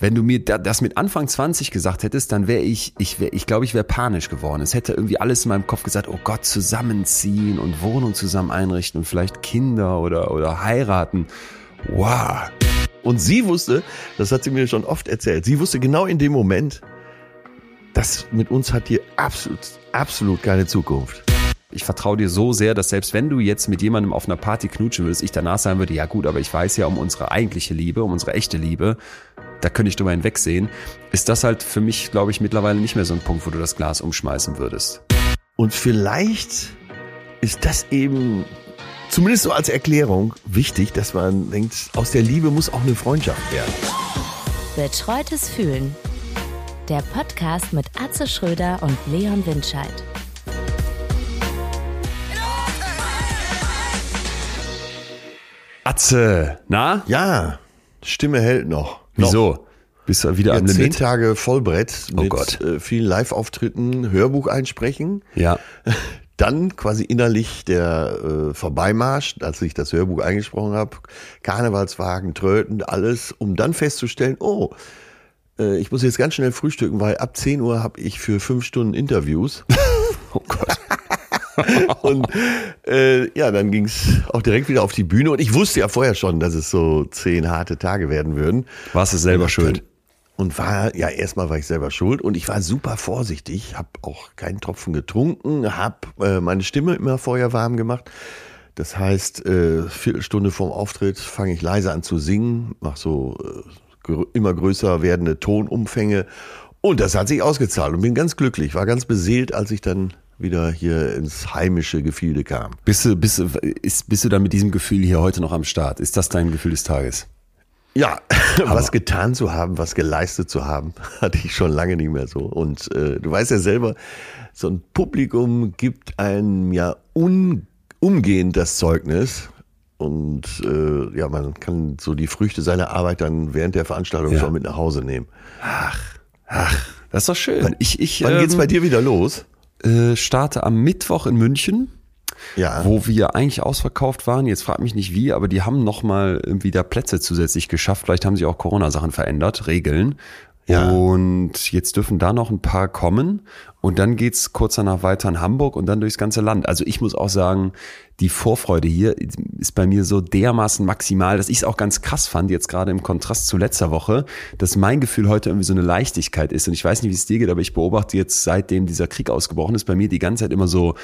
Wenn du mir das mit Anfang 20 gesagt hättest, dann wäre ich, ich wäre, ich glaube, ich wäre panisch geworden. Es hätte irgendwie alles in meinem Kopf gesagt, oh Gott, zusammenziehen und Wohnung zusammen einrichten und vielleicht Kinder oder, oder heiraten. Wow. Und sie wusste, das hat sie mir schon oft erzählt, sie wusste genau in dem Moment, das mit uns hat hier absolut, absolut keine Zukunft. Ich vertraue dir so sehr, dass selbst wenn du jetzt mit jemandem auf einer Party knutschen würdest, ich danach sagen würde, ja gut, aber ich weiß ja um unsere eigentliche Liebe, um unsere echte Liebe, da könnte ich drüber hinwegsehen, ist das halt für mich, glaube ich, mittlerweile nicht mehr so ein Punkt, wo du das Glas umschmeißen würdest. Und vielleicht ist das eben, zumindest so als Erklärung, wichtig, dass man denkt, aus der Liebe muss auch eine Freundschaft werden. Betreutes Fühlen. Der Podcast mit Atze Schröder und Leon Windscheid. Atze, na? Ja, Stimme hält noch. Wieso? Bist du wieder Ja, am zehn Limit? Tage Vollbrett Oh mit Gott. äh, vielen Live-Auftritten, Hörbuch einsprechen. Ja. Dann quasi innerlich der äh, Vorbeimarsch, als ich das Hörbuch eingesprochen habe, Karnevalswagen, Tröten, alles, um dann festzustellen, oh, äh, ich muss jetzt ganz schnell frühstücken, weil ab 10 Uhr habe ich für fünf Stunden Interviews. Oh Gott. Und äh, ja, dann ging's auch direkt wieder auf die Bühne. Und ich wusste ja vorher schon, dass es so zehn harte Tage werden würden. Warst du selber schuld? Und war, ja, erstmal war ich selber schuld und ich war super vorsichtig, habe auch keinen Tropfen getrunken, habe äh, meine Stimme immer vorher warm gemacht. Das heißt, äh, Viertelstunde vorm Auftritt fange ich leise an zu singen, mache so äh, immer größer werdende Tonumfänge und das hat sich ausgezahlt und bin ganz glücklich, war ganz beseelt, als ich dann wieder hier ins heimische Gefilde kam. Bist du, bist, ist, bist du dann mit diesem Gefühl hier heute noch am Start? Ist das dein Gefühl des Tages? Ja, was getan zu haben, was geleistet zu haben, hatte ich schon lange nicht mehr so. Und äh, du weißt ja selber, so ein Publikum gibt einem ja un, umgehend das Zeugnis. Und äh, ja, man kann so die Früchte seiner Arbeit dann während der Veranstaltung Ja. schon mit nach Hause nehmen. Das ist doch schön. Ich, ich Wann geht's ähm, bei dir wieder los? Äh, starte am Mittwoch in München. Ja. wo wir eigentlich ausverkauft waren. Jetzt frag mich nicht wie, aber die haben noch mal irgendwie da Plätze zusätzlich geschafft. Vielleicht haben sich auch Corona-Sachen verändert, Regeln. Ja. Und jetzt dürfen da noch ein paar kommen. Und dann geht's kurz danach weiter in Hamburg und dann durchs ganze Land. Also ich muss auch sagen, die Vorfreude hier ist bei mir so dermaßen maximal, dass ich es auch ganz krass fand, jetzt gerade im Kontrast zu letzter Woche, dass mein Gefühl heute irgendwie so eine Leichtigkeit ist. Und ich weiß nicht, wie es dir geht, aber ich beobachte jetzt, seitdem dieser Krieg ausgebrochen ist, bei mir die ganze Zeit immer so,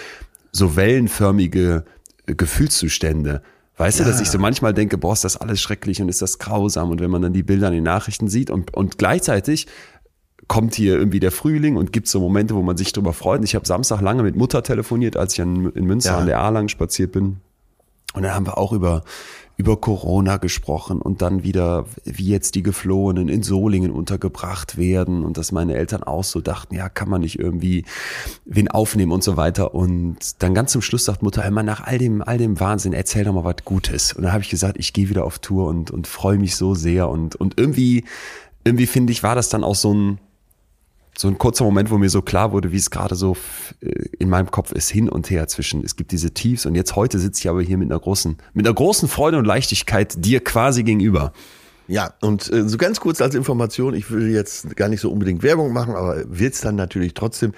so wellenförmige äh, Gefühlszustände. Weißt du, dass ich so manchmal denke, boah, ist das alles schrecklich und ist das grausam und wenn man dann die Bilder in den Nachrichten sieht und, und gleichzeitig kommt hier irgendwie der Frühling und gibt so Momente, wo man sich drüber freut. Und Ich habe Samstag lange mit Mutter telefoniert, als ich in, in Münster Ja. an der A lang spaziert bin. Und dann haben wir auch über, über Corona gesprochen und dann wieder, wie jetzt die Geflohenen in Solingen untergebracht werden und dass meine Eltern auch so dachten, ja, kann man nicht irgendwie wen aufnehmen und so weiter. Und dann ganz zum Schluss sagt Mutter, mal, nach all dem, all dem Wahnsinn, erzähl doch mal was Gutes. Und dann habe ich gesagt, ich gehe wieder auf Tour und, und freue mich so sehr. Und, und irgendwie, irgendwie finde ich, war das dann auch so ein, so ein kurzer Moment, wo mir so klar wurde, wie es gerade so äh, in meinem Kopf ist, hin und her zwischen, es gibt diese Tiefs und jetzt heute sitze ich aber hier mit einer großen, mit einer großen Freude und Leichtigkeit dir quasi gegenüber. Ja, und äh, so ganz kurz als Information, ich will jetzt gar nicht so unbedingt Werbung machen, aber wird's dann natürlich trotzdem.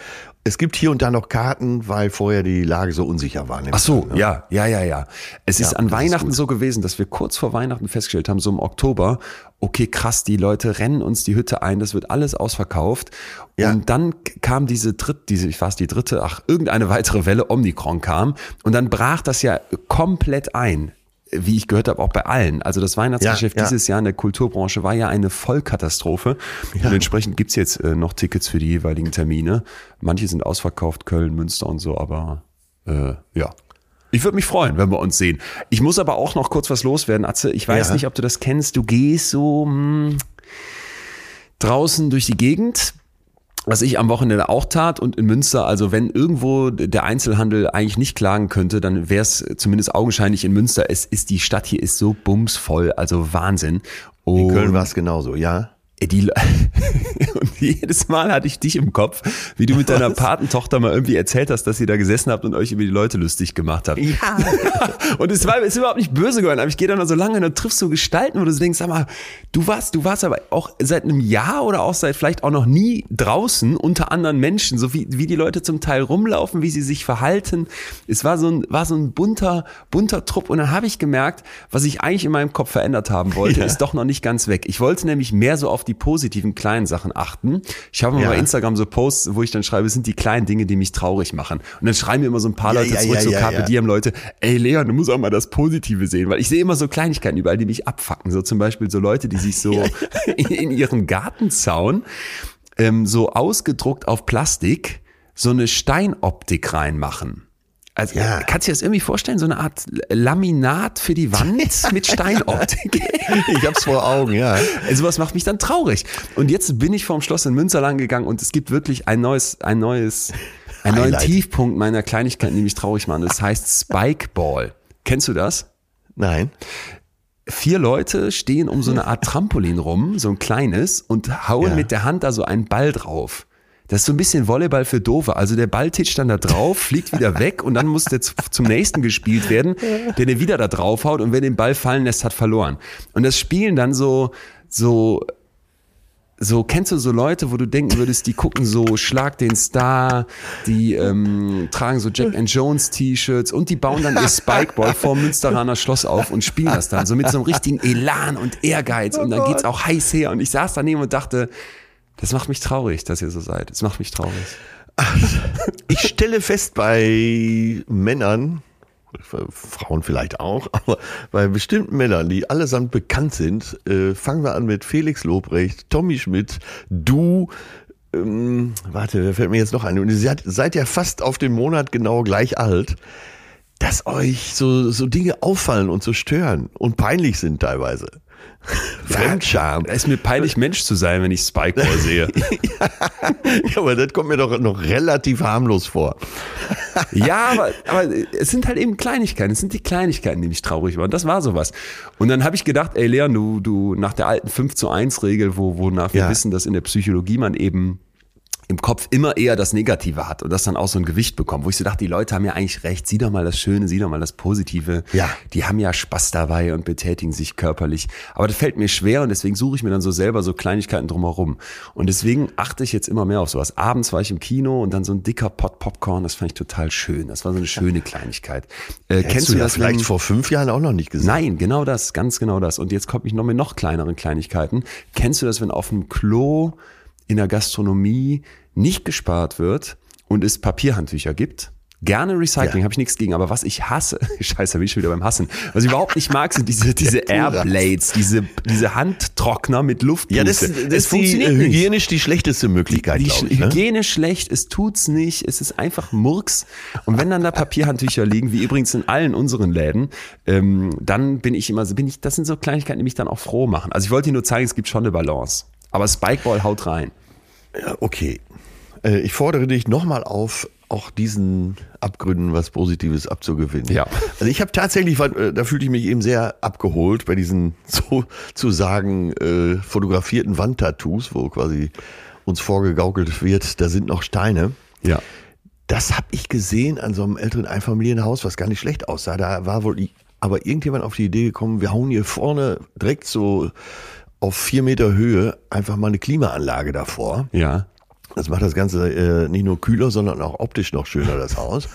Es gibt hier und da noch Karten, weil vorher die Lage so unsicher war. Ach so, ja, ja, ja, ja. Es ist Ja, an ist Weihnachten gut. so gewesen, dass wir kurz vor Weihnachten festgestellt haben, so im Oktober, okay, krass, die Leute rennen uns die Hütte ein, das wird alles ausverkauft. Ja. Und dann kam diese dritte, diese, ich weiß die dritte, ach, irgendeine weitere Welle, Omikron kam. Und dann brach das ja komplett ein. Wie ich gehört habe, auch bei allen. Also das Weihnachtsgeschäft Ja, ja. dieses Jahr in der Kulturbranche war ja eine Vollkatastrophe. Und entsprechend gibt's jetzt äh, noch Tickets für die jeweiligen Termine. Manche sind ausverkauft, Köln, Münster und so, aber äh, ja. Ich würde mich freuen, wenn wir uns sehen. Ich muss aber auch noch kurz was loswerden, Atze. Ich weiß Ja. nicht, ob du das kennst. Du gehst so hm, draußen durch die Gegend, was ich am Wochenende auch tat und in Münster, also wenn irgendwo der Einzelhandel eigentlich nicht klagen könnte, dann wäre es zumindest augenscheinlich in Münster. Es ist die Stadt hier ist so bumsvoll, also Wahnsinn. In Und Köln war es genauso, ja. Die, und jedes Mal hatte ich dich im Kopf, wie du mit deiner Patentochter mal irgendwie erzählt hast, dass ihr da gesessen habt und euch über die Leute lustig gemacht habt. Ja. und es war ist überhaupt nicht böse geworden, aber ich gehe dann so lange und dann triffst du Gestalten, wo du denkst, sag mal, du warst, du warst aber auch seit einem Jahr oder auch seit vielleicht auch noch nie draußen unter anderen Menschen, so wie, wie die Leute zum Teil rumlaufen, wie sie sich verhalten. Es war so ein, war so ein bunter, bunter Trupp und dann habe ich gemerkt, was ich eigentlich in meinem Kopf verändert haben wollte, Ja. ist doch noch nicht ganz weg. Ich wollte nämlich mehr so auf die positiven kleinen Sachen achten. Ich habe mal Ja. bei Instagram so Posts, wo ich dann schreibe, es sind die kleinen Dinge, die mich traurig machen. Und dann schreiben mir immer so ein paar Ja, Leute ja, zurück, so Carpe. Diem Leute, ey Leon, du musst auch mal das Positive sehen, weil ich sehe immer so Kleinigkeiten überall, die mich abfacken. So zum Beispiel so Leute, die sich so in, in ihren Gartenzaun ähm, so ausgedruckt auf Plastik so eine Steinoptik reinmachen. Also, Ja. kannst du dir das irgendwie vorstellen? So eine Art Laminat für die Wand mit Steinoptik. Ich hab's vor Augen, ja. Also was macht mich dann traurig. Und jetzt bin ich vorm Schloss in Münster lang gegangen und es gibt wirklich ein neues, ein neues, einen neuen. Tiefpunkt meiner Kleinigkeiten, die mich traurig machen. Das heißt Spikeball. Kennst du das? Nein. Vier Leute stehen um so eine Art Trampolin rum, so ein kleines, und hauen Ja. mit der Hand da so einen Ball drauf. Das ist so ein bisschen Volleyball für Doofe. Also der Ball titscht dann da drauf, fliegt wieder weg und dann muss der zu- zum nächsten gespielt werden, der den wieder da drauf haut und wer den Ball fallen lässt, hat verloren. Und das spielen dann so, so, so, kennst du so Leute, wo du denken würdest, die gucken so Schlag den Star, die ähm, tragen so Jack and Jones T-Shirts und die bauen dann ihr Spikeball vor dem Münsteraner Schloss auf und spielen das dann so mit so einem richtigen Elan und Ehrgeiz und dann geht's auch heiß her und ich saß daneben und dachte, das macht mich traurig, dass ihr so seid. Das macht mich traurig. Ich stelle fest bei Männern, Frauen vielleicht auch, aber bei bestimmten Männern, die allesamt bekannt sind, äh, fangen wir an mit Felix Lobrecht, Tommy Schmidt, du, ähm, warte, wer fällt mir jetzt noch ein? Und ihr seid, ja fast auf den Monat genau gleich alt, dass euch so, so Dinge auffallen und so stören und peinlich sind teilweise. Fremdscham. Es ist mir peinlich, Mensch zu sein, wenn ich Spikeball sehe. Ja, aber das kommt mir doch noch relativ harmlos vor. Ja, aber, aber es sind halt eben Kleinigkeiten. Es sind die Kleinigkeiten, die mich traurig machen. Das war sowas. Und dann habe ich gedacht, ey Leon, du, du nach der alten 5 zu 1 Regel, wo, wonach wir Ja. wissen, dass in der Psychologie man eben im Kopf immer eher das Negative hat und das dann auch so ein Gewicht bekommt, wo ich so dachte, die Leute haben ja eigentlich recht, sieh doch mal das Schöne, sieh doch mal das Positive. Ja. Die haben ja Spaß dabei und betätigen sich körperlich. Aber das fällt mir schwer und deswegen suche ich mir dann so selber so Kleinigkeiten drumherum. Und deswegen achte ich jetzt immer mehr auf sowas. Abends war ich im Kino und dann so ein dicker Pot Popcorn, das fand ich total schön. Das war so eine schöne Kleinigkeit. Äh, Kennst du, ja das, vielleicht wenn- vor fünf Jahren auch noch nicht gesehen? Nein, genau das, ganz genau das. Und jetzt komme ich noch mit noch kleineren Kleinigkeiten. Kennst du das, wenn auf dem Klo in der Gastronomie nicht gespart wird und es Papierhandtücher gibt? Gerne Recycling, Ja. habe ich nichts gegen, aber was ich hasse, scheiße, da bin ich schon wieder beim Hassen. Was ich überhaupt nicht mag, sind diese, diese Airblades, diese, diese Handtrockner mit Luft. Ja, das, das ist die, äh, hygienisch die schlechteste Möglichkeit, Die glaube ich. Ne? Hygiene schlecht, es tut's nicht, es ist einfach Murks. Und wenn dann da Papierhandtücher liegen, wie übrigens in allen unseren Läden, ähm, dann bin ich immer so, bin ich, das sind so Kleinigkeiten, die mich dann auch froh machen. Also ich wollte dir nur zeigen, es gibt schon eine Balance. Aber Spikeball haut rein. Ja, okay. Äh, Ich fordere dich nochmal auf, auch diesen Abgründen was Positives abzugewinnen. Ja. Also ich habe tatsächlich, äh, da fühlte ich mich eben sehr abgeholt bei diesen sozusagen äh, fotografierten Wandtattoos, wo quasi uns vorgegaukelt wird, da sind noch Steine. Ja. Das habe ich gesehen an so einem älteren Einfamilienhaus, was gar nicht schlecht aussah. Da war wohl aber irgendjemand auf die Idee gekommen, wir hauen hier vorne direkt so auf vier Meter Höhe einfach mal eine Klimaanlage davor. Ja. Das macht das Ganze äh, nicht nur kühler, sondern auch optisch noch schöner, das Haus.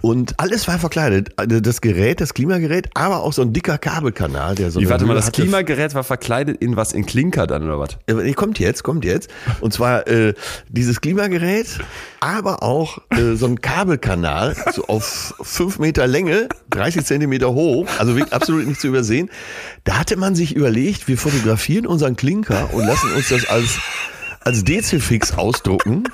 Und alles war verkleidet. Also Das Gerät, das Klimagerät, aber auch so ein dicker Kabelkanal, der so eine warte mal, das hatte. Klimagerät war verkleidet in was? In Klinker dann oder was? Äh, nee, kommt jetzt, kommt jetzt. Und zwar äh, dieses Klimagerät, aber auch äh, so ein Kabelkanal, so auf fünf Meter Länge, 30 Zentimeter hoch, also wirklich absolut nicht zu übersehen. Da hatte man sich überlegt, wir fotografieren unseren Klinker und lassen uns das als, als Dezifix ausdrucken.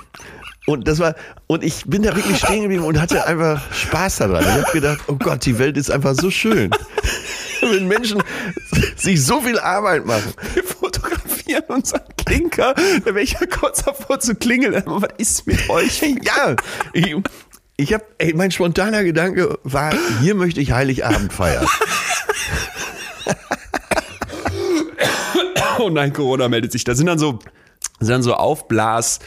Und das war, und ich bin da wirklich stehen geblieben und hatte einfach Spaß daran. Ich habe gedacht, oh Gott, die Welt ist einfach so schön. Wenn Menschen sich so viel Arbeit machen. Wir fotografieren unseren Klinker. Da wäre ich ja kurz davor zu klingeln. Aber was ist mit euch? Ja, ich, ich habe, ey, mein spontaner Gedanke war, hier möchte ich Heiligabend feiern. oh nein, Corona meldet sich. Da sind dann so, sind dann so Aufblas,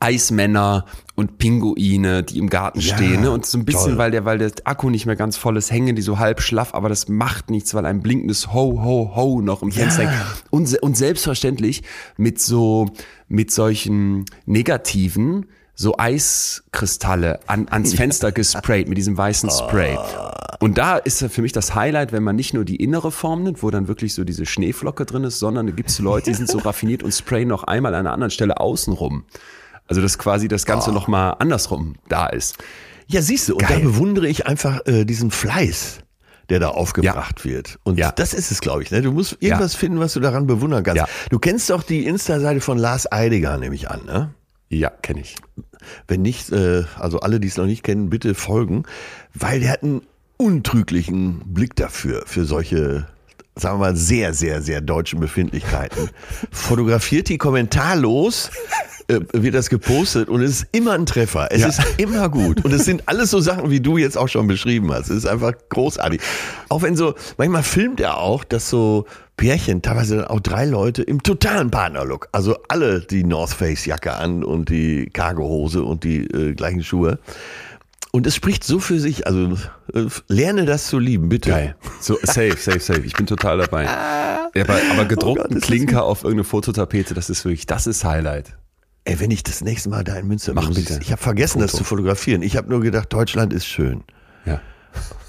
Eismänner und Pinguine, die im Garten Ja, stehen. Ne? Und so ein bisschen, toll. weil der, weil der Akku nicht mehr ganz voll ist, hängen die so halb schlaff, aber das macht nichts, weil ein blinkendes Ho, Ho, Ho noch im Fenster hängt. Und, und selbstverständlich mit so, mit solchen negativen, so Eiskristalle an, ans Fenster gesprayt mit diesem weißen Spray. Und da ist für mich das Highlight, wenn man nicht nur die innere Form nimmt, wo dann wirklich so diese Schneeflocke drin ist, sondern da gibt es Leute, die sind so raffiniert und sprayen noch einmal an einer anderen Stelle außenrum. Also dass quasi das Ganze noch mal andersrum da ist. Ja, siehst du, und Geil. da bewundere ich einfach äh, diesen Fleiß, der da aufgebracht wird. Und Ja. das ist es, glaube ich. Ne? Du musst irgendwas finden, was du daran bewundern kannst. Ja. Du kennst doch die Insta-Seite von Lars Eidiger, nehme ich an. Ne? Ja, kenne ich. Wenn nicht, äh, also alle, die es noch nicht kennen, bitte folgen, weil der hat einen untrüglichen Blick dafür, für solche, sagen wir mal, sehr, sehr, sehr deutschen Befindlichkeiten. Fotografiert die kommentarlos, äh, wird das gepostet und es ist immer ein Treffer. Es Ja. ist immer gut. Und es sind alles so Sachen, wie du jetzt auch schon beschrieben hast. Es ist einfach großartig. Auch wenn so, manchmal filmt er auch, dass so Pärchen, teilweise auch drei Leute im totalen Partnerlook. Also alle die North Face Jacke an und die Cargohose und die äh, gleichen Schuhe. Und es spricht so für sich. Also äh, lerne das zu lieben, bitte. Geil. So, safe, safe, safe. Ich bin total dabei. Ja, aber, aber Oh gedruckten Gott, ist das Klinker auf irgendeine Fototapete, das ist wirklich, das ist Highlight. Ey, wenn ich das nächste Mal da in Münster Mach bin, ich- bitte. Ich habe vergessen, das Foto. zu fotografieren. Ich habe nur gedacht, Deutschland ist schön. Ja.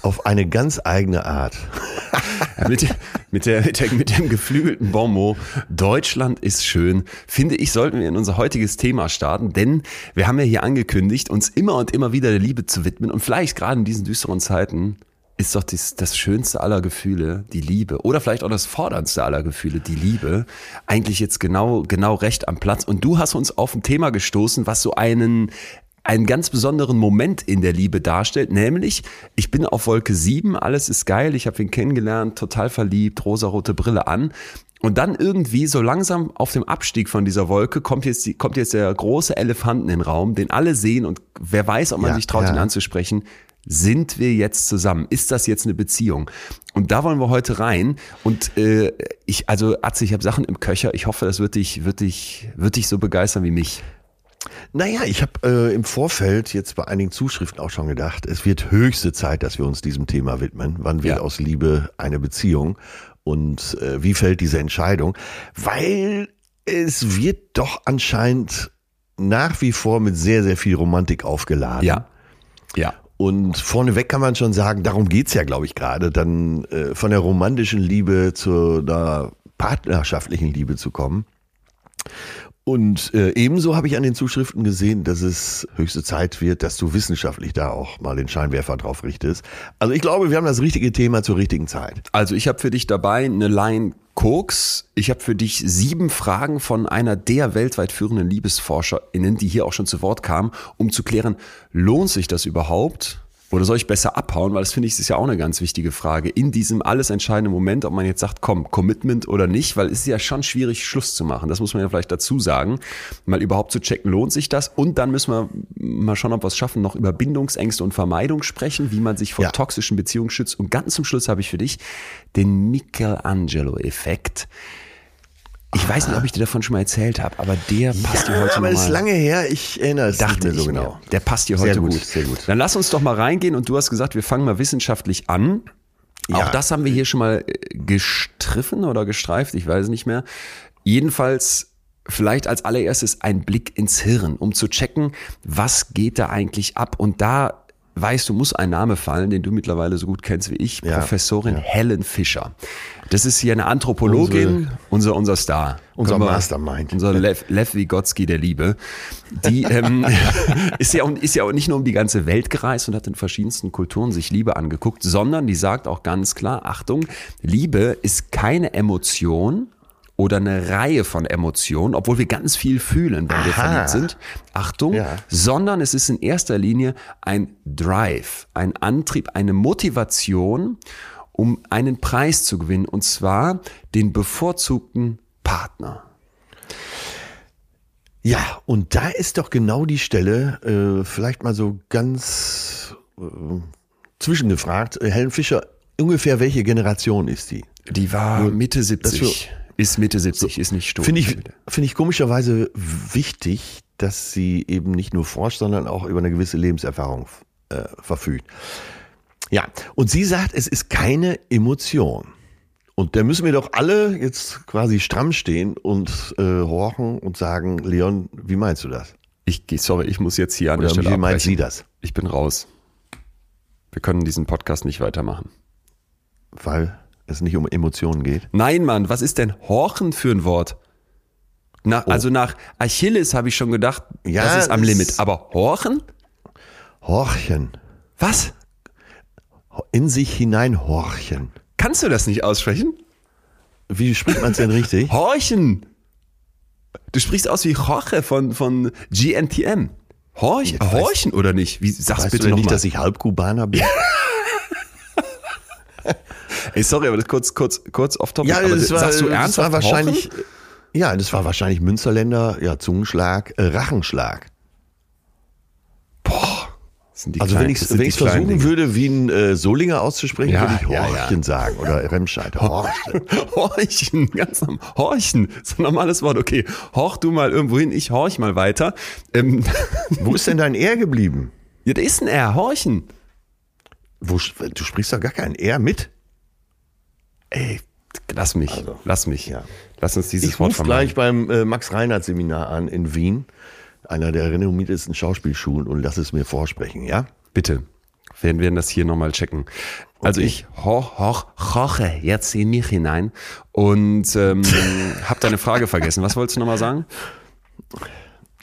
Auf eine ganz eigene Art. Mit, mit, der, mit, der, mit dem geflügelten Bonmot, Deutschland ist schön, finde ich, sollten wir in unser heutiges Thema starten, denn wir haben ja hier angekündigt, uns immer und immer wieder der Liebe zu widmen und vielleicht gerade in diesen düsteren Zeiten ist doch das, das schönste aller Gefühle die Liebe. Oder vielleicht auch das forderndste aller Gefühle die Liebe. Eigentlich jetzt genau genau recht am Platz. Und du hast uns auf ein Thema gestoßen, was so einen einen ganz besonderen Moment in der Liebe darstellt, nämlich ich bin auf Wolke 7, alles ist geil, ich habe ihn kennengelernt, total verliebt, rosarote Brille an. Und dann irgendwie so langsam auf dem Abstieg von dieser Wolke kommt jetzt die, kommt jetzt der große Elefanten in den Raum, den alle sehen und wer weiß, ob man Ja, sich traut, ja. ihn anzusprechen. Sind wir jetzt zusammen? Ist das jetzt eine Beziehung? Und da wollen wir heute rein. Und äh, ich, also Atze, ich habe Sachen im Köcher. Ich hoffe, das wird dich, wird dich, wird dich so begeistern wie mich. Naja, ich habe äh, im Vorfeld jetzt bei einigen Zuschriften auch schon gedacht, es wird höchste Zeit, dass wir uns diesem Thema widmen. Wann wird Ja. aus Liebe eine Beziehung? Und äh, wie fällt diese Entscheidung? Weil es wird doch anscheinend nach wie vor mit sehr, sehr viel Romantik aufgeladen. Ja. Ja. Und vorneweg kann man schon sagen, darum geht's ja, glaube ich, gerade, dann äh, von der romantischen Liebe zu einer partnerschaftlichen Liebe zu kommen. Und äh, ebenso habe ich an den Zuschriften gesehen, dass es höchste Zeit wird, dass du wissenschaftlich da auch mal den Scheinwerfer drauf richtest. Also ich glaube, wir haben das richtige Thema zur richtigen Zeit. Also ich habe für dich dabei eine Line Koks. Ich habe für dich sieben Fragen von einer der weltweit führenden LiebesforscherInnen, die hier auch schon zu Wort kamen, um zu klären, lohnt sich das überhaupt? Oder soll ich besser abhauen? Weil das finde ich, ist ja auch eine ganz wichtige Frage. In diesem alles entscheidenden Moment, ob man jetzt sagt, komm, Commitment oder nicht, weil es ist ja schon schwierig, Schluss zu machen. Das muss man ja vielleicht dazu sagen. Mal überhaupt zu checken, lohnt sich das? Und dann müssen wir mal schauen, ob wir es schaffen, noch über Bindungsängste und Vermeidung sprechen, wie man sich vor Ja. toxischen Beziehungen schützt. Und ganz zum Schluss habe ich für dich den Michelangelo-Effekt. Ich weiß nicht, ob ich dir davon schon mal erzählt habe, aber der passt dir heute aber es nochmal. ist lange her, ich erinnere es Dachte nicht mehr so genau. mir. Der passt dir Sehr heute gut, gut. sehr gut. Dann lass uns doch mal reingehen und du hast gesagt, wir fangen mal wissenschaftlich an. Ja. Auch das haben wir hier schon mal äh, gestriffen oder gestreift, ich weiß nicht mehr. Jedenfalls vielleicht als allererstes ein Blick ins Hirn, um zu checken, was geht da eigentlich ab. Und da weißt du, muss ein Name fallen, den du mittlerweile so gut kennst wie ich, Ja, Professorin Helen Fischer. Das ist hier eine Anthropologin, unser, unser Star. Unser wir- Mastermind. Unser Lev, Lev Vygotsky der Liebe. Die ähm, ist, ja, auch- ist ja auch nicht nur um die ganze Welt gereist und hat in verschiedensten Kulturen sich Liebe angeguckt, sondern die sagt auch ganz klar, Achtung, Liebe ist keine Emotion oder eine Reihe von Emotionen, obwohl wir ganz viel fühlen, wenn wir Aha. verliebt sind. Achtung, Ja. sondern es ist in erster Linie ein Drive, ein Antrieb, eine Motivation, um einen Preis zu gewinnen, und zwar den bevorzugten Partner. Ja, und da ist doch genau die Stelle, äh, vielleicht mal so ganz äh, zwischengefragt, äh, Helen Fischer, ungefähr welche Generation ist die? Die war Mitte 70. dass wir- Ist Mitte 70, ist nicht stumm. Finde ich, finde ich komischerweise wichtig, dass sie eben nicht nur forscht, sondern auch über eine gewisse Lebenserfahrung äh, verfügt. Ja, und sie sagt, es ist keine Emotion. Und da müssen wir doch alle jetzt quasi stramm stehen und äh, horchen und sagen, Leon, wie meinst du das? Ich, sorry, ich muss jetzt hier an Oder der Stelle wie meint abbrechen. sie das? Ich bin raus. Wir können diesen Podcast nicht weitermachen. Weil es nicht um Emotionen geht. Nein, Mann, was ist denn Horchen für ein Wort? Nach, Also nach Achilles habe ich schon gedacht, Ja, das ist am Limit. Aber Horchen? Horchen. Was? In sich hineinhorchen. Kannst du das nicht aussprechen? Wie spricht man es denn richtig? Horchen. Du sprichst aus wie Jorge von, von GNTM. Horch, Jetzt horchen oder nicht? Wie, sag's Weißt bitte du noch nicht, mal. dass ich Halbkubaner bin? Ey, sorry, aber das kurz, kurz, kurz off topic. Ja, das war, sagst du das ernsthaft war wahrscheinlich, Horchen? ja, das war wahrscheinlich Münsterländer, ja, Zungenschlag, äh, Rachenschlag. Das die Also kleinen- wenn ich es versuchen Dinge. würde, wie ein äh, Solinger auszusprechen, Ja, würde ich Horchen ja. sagen oder Remscheid. Horchen. Horchen, ganz am Horchen. So ein normales Wort. Okay, horch du mal irgendwo hin, ich horch mal weiter. Ähm, Wo ist denn dein R geblieben? ja, da ist ein R, horchen. Wo, du sprichst doch gar kein R mit. Ey, lass mich, lass mich. ja. Lass uns dieses Ich Wort rufe gleich beim äh, Max-Reinhardt-Seminar an in Wien, einer der renommiertesten Schauspielschulen, und lass es mir vorsprechen, ja? Bitte. Wir werden das hier nochmal checken. Also Okay. ich hoch, hoch, hoche jetzt in mich hinein und ähm, hab deine Frage vergessen. Was wolltest du nochmal sagen?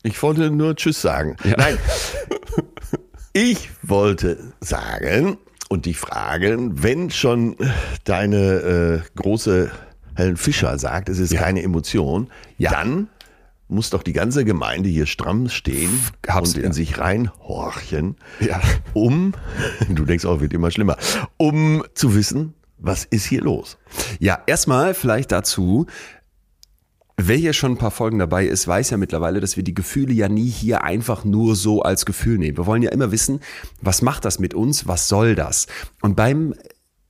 Ich wollte nur Tschüss sagen. Nein. Ich wollte sagen und dich fragen, wenn schon deine äh, große Helen Fischer sagt, es ist keine Emotion, Ja. dann muss doch die ganze Gemeinde hier stramm stehen Hab's und in sich reinhorchen, Ja. um, du denkst auch, wird immer schlimmer, um zu wissen, was ist hier los? Ja, erstmal vielleicht dazu. Wer hier schon ein paar Folgen dabei ist, weiß ja mittlerweile, dass wir die Gefühle ja nie hier einfach nur so als Gefühl nehmen. Wir wollen ja immer wissen, was macht das mit uns? Was soll das? Und beim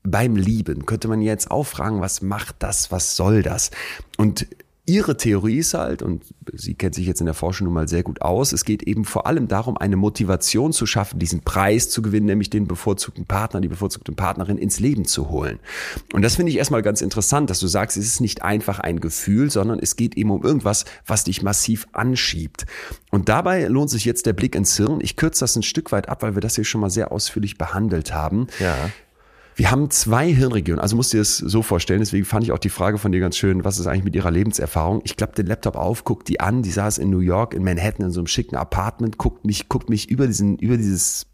beim Lieben könnte man jetzt auch fragen, was macht das? Was soll das? Und ihre Theorie ist halt, und sie kennt sich jetzt in der Forschung nun mal sehr gut aus, es geht eben vor allem darum, eine Motivation zu schaffen, diesen Preis zu gewinnen, nämlich den bevorzugten Partner, die bevorzugte Partnerin ins Leben zu holen. Und das finde ich erstmal ganz interessant, dass du sagst, es ist nicht einfach ein Gefühl, sondern es geht eben um irgendwas, was dich massiv anschiebt. Und dabei lohnt sich jetzt der Blick ins Hirn. Ich kürze das ein Stück weit ab, weil wir das hier schon mal sehr ausführlich behandelt haben. Ja. Wir haben zwei Hirnregionen, also musst du dir das so vorstellen, deswegen fand ich auch die Frage von dir ganz schön, was ist eigentlich mit ihrer Lebenserfahrung? Ich klappe den Laptop auf, guck die an, die saß in New York, in Manhattan, in so einem schicken Apartment, guckt mich, guckt mich über diesen, über dieses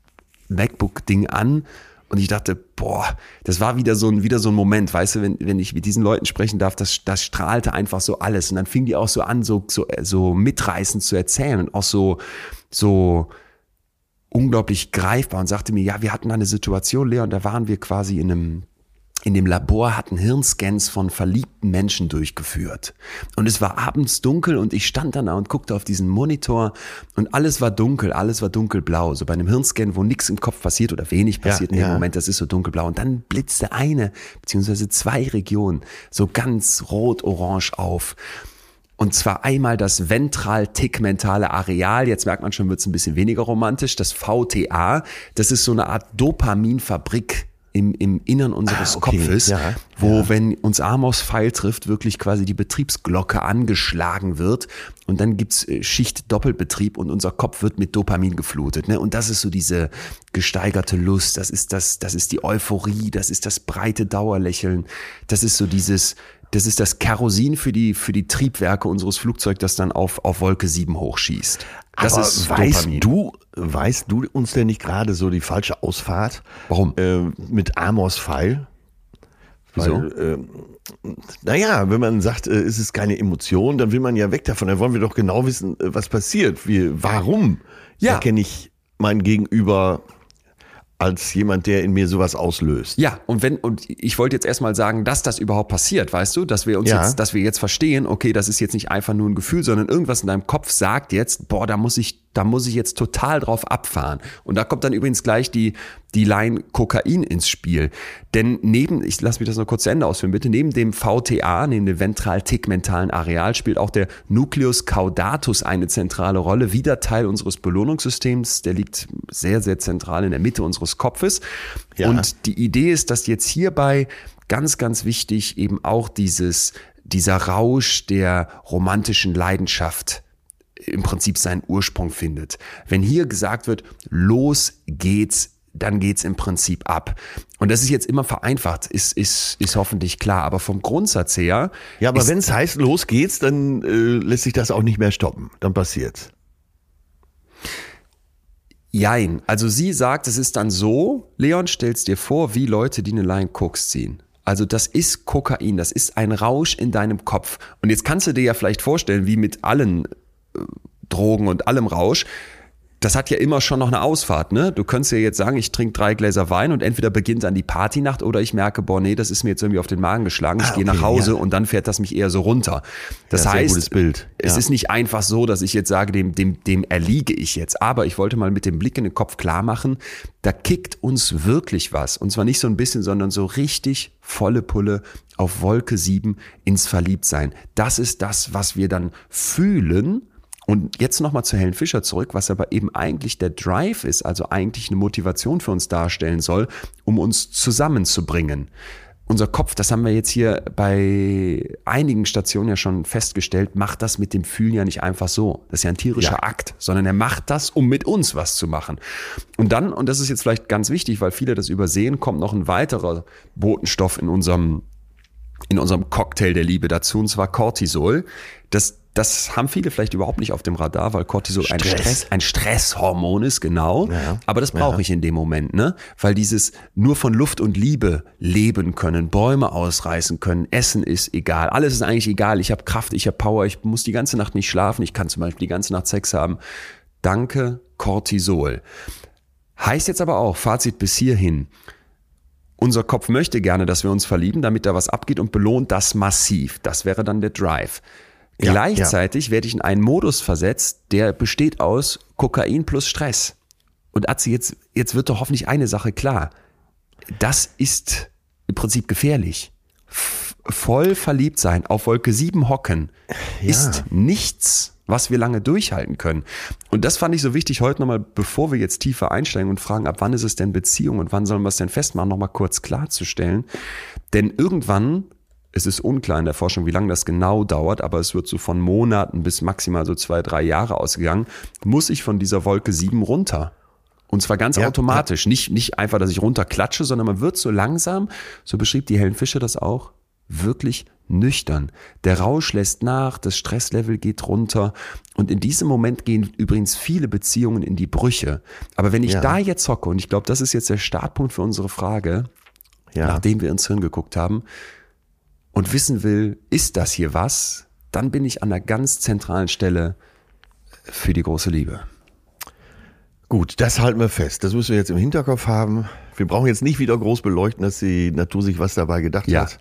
MacBook-Ding an. Und ich dachte, boah, das war wieder so ein, wieder so ein Moment, weißt du, wenn, wenn ich mit diesen Leuten sprechen darf, das, das strahlte einfach so alles. Und dann fing die auch so an, so, so, so mitreißend zu erzählen und auch so, so, unglaublich greifbar und sagte mir, ja, wir hatten eine Situation, Leon, da waren wir quasi in einem in dem Labor hatten Hirnscans von verliebten Menschen durchgeführt. Und es war abends dunkel und ich stand dann da und guckte auf diesen Monitor und alles war dunkel, alles war dunkelblau. So bei einem Hirnscan, wo nichts im Kopf passiert oder wenig passiert in dem ja. Moment, das ist so dunkelblau. Und dann blitzte eine beziehungsweise zwei Regionen so ganz rot-orange auf. Und zwar einmal das ventral-tegmentale Areal. Jetzt merkt man schon, wird es ein bisschen weniger romantisch. Das VTA, das ist so eine Art Dopaminfabrik im, im Innern unseres Ah, okay, Kopfes, ja, wo, wenn uns Amos Pfeil trifft, wirklich quasi die Betriebsglocke angeschlagen wird. Und dann gibt's äh, Schicht-Doppelbetrieb und unser Kopf wird mit Dopamin geflutet. Ne? Und das ist so diese gesteigerte Lust, das ist das, das ist die Euphorie, das ist das breite Dauerlächeln, das ist so dieses, das ist das Kerosin für die, für die Triebwerke unseres Flugzeugs, das dann auf, auf Wolke 7 hochschießt. Das Aber ist weißt Dopamin. du, weißt du uns denn nicht gerade so die falsche Ausfahrt? Warum? Äh, mit Amos Pfeil? Wieso? Weil, äh, naja, wenn man sagt, äh, es ist keine Emotion, dann will man ja weg davon. Dann wollen wir doch genau wissen, äh, was passiert. Wie, warum Ja. erkenne ich mein Gegenüber als jemand, der in mir sowas auslöst? Ja, und wenn, und ich wollte jetzt erstmal sagen, dass das überhaupt passiert, weißt du, dass wir uns Ja. jetzt, dass wir jetzt verstehen, okay, das ist jetzt nicht einfach nur ein Gefühl, sondern irgendwas in deinem Kopf sagt jetzt, boah, da muss ich da muss ich jetzt total drauf abfahren. Und da kommt dann übrigens gleich die, die Line Kokain ins Spiel. Denn neben, ich lasse mich das noch kurz zu Ende ausführen, bitte, neben dem VTA, neben dem ventral-tegmentalen Areal, spielt auch der Nucleus caudatus eine zentrale Rolle. Wieder Teil unseres Belohnungssystems. Der liegt sehr, sehr zentral in der Mitte unseres Kopfes. Ja. Und die Idee ist, dass jetzt hierbei ganz, ganz wichtig eben auch dieses, dieser Rausch der romantischen Leidenschaft im Prinzip seinen Ursprung findet. Wenn hier gesagt wird, los geht's, dann geht's im Prinzip ab. Und das ist jetzt immer vereinfacht, ist, ist, ist hoffentlich klar. Aber vom Grundsatz her. Ja, aber wenn es heißt, los geht's, dann äh, lässt sich das auch nicht mehr stoppen. Dann passiert's. Jein. Also sie sagt, es ist dann so, Leon, stellst dir vor, wie Leute, die eine Line Koks ziehen. Also das ist Kokain, das ist ein Rausch in deinem Kopf. Und jetzt kannst du dir ja vielleicht vorstellen, wie mit allen Drogen und allem Rausch, das hat ja immer schon noch eine Ausfahrt, ne? Du könntest ja jetzt sagen, ich trinke drei Gläser Wein und entweder beginnt dann die Partynacht oder ich merke, boah, nee, das ist mir jetzt irgendwie auf den Magen geschlagen, ich ah, gehe nach Hause ja. und dann fährt das mich eher so runter. Das ja, heißt, Bild. Ja. es ist nicht einfach so, dass ich jetzt sage, dem, dem, dem erliege ich jetzt. Aber ich wollte mal mit dem Blick in den Kopf klar machen, da kickt uns wirklich was. Und zwar nicht so ein bisschen, sondern so richtig volle Pulle auf Wolke sieben ins Verliebtsein. Das ist das, was wir dann fühlen und jetzt nochmal zu Helen Fischer zurück, was aber eben eigentlich der Drive ist, also eigentlich eine Motivation für uns darstellen soll, um uns zusammenzubringen. Unser Kopf, das haben wir jetzt hier bei einigen Stationen ja schon festgestellt, macht das mit dem Fühlen ja nicht einfach so. Das ist ja ein tierischer ja. Akt, sondern er macht das, um mit uns was zu machen. Und dann, und das ist jetzt vielleicht ganz wichtig, weil viele das übersehen, kommt noch ein weiterer Botenstoff in unserem in unserem Cocktail der Liebe dazu, und zwar Cortisol. Das das haben viele vielleicht überhaupt nicht auf dem Radar, weil Cortisol Stress. ein Stress, ein Stresshormon ist, genau. Ja. Aber das brauche ja. ich in dem Moment, ne? Weil dieses nur von Luft und Liebe leben können, Bäume ausreißen können, Essen ist egal, alles ist eigentlich egal. Ich habe Kraft, ich habe Power, ich muss die ganze Nacht nicht schlafen, ich kann zum Beispiel die ganze Nacht Sex haben. Danke, Cortisol. Heißt jetzt aber auch, Fazit bis hierhin. Unser Kopf möchte gerne, dass wir uns verlieben, damit da was abgeht und belohnt das massiv. Das wäre dann der Drive. Ja, Gleichzeitig ja. werde ich in einen Modus versetzt, der besteht aus Kokain plus Stress. Und Atzi, jetzt, jetzt wird doch hoffentlich eine Sache klar. Das ist im Prinzip gefährlich. Voll verliebt sein, auf Wolke 7 hocken, ja. ist nichts, was wir lange durchhalten können. Und das fand ich so wichtig heute nochmal, bevor wir jetzt tiefer einsteigen und fragen, ab wann ist es denn Beziehung und wann sollen wir es denn festmachen, nochmal kurz klarzustellen. Denn irgendwann es ist unklar in der Forschung, wie lange das genau dauert, aber es wird so von Monaten bis maximal so zwei, drei Jahre ausgegangen, muss ich von dieser Wolke sieben runter. Und zwar ganz ja, automatisch. Ja. Nicht, nicht einfach, dass ich runterklatsche, sondern man wird so langsam, so beschrieb die Helen Fischer das auch, wirklich nüchtern. Der Rausch lässt nach, das Stresslevel geht runter. Und in diesem Moment gehen übrigens viele Beziehungen in die Brüche. Aber wenn ich ja. da jetzt hocke, und ich glaube, das ist jetzt der Startpunkt für unsere Frage, nachdem wir ins Hirn geguckt haben, und wissen will, ist das hier was, dann bin ich an einer ganz zentralen Stelle für die große Liebe. Gut, das halten wir fest. Das müssen wir jetzt im Hinterkopf haben. Wir brauchen jetzt nicht wieder groß beleuchten, dass die Natur sich was dabei gedacht ja. hat.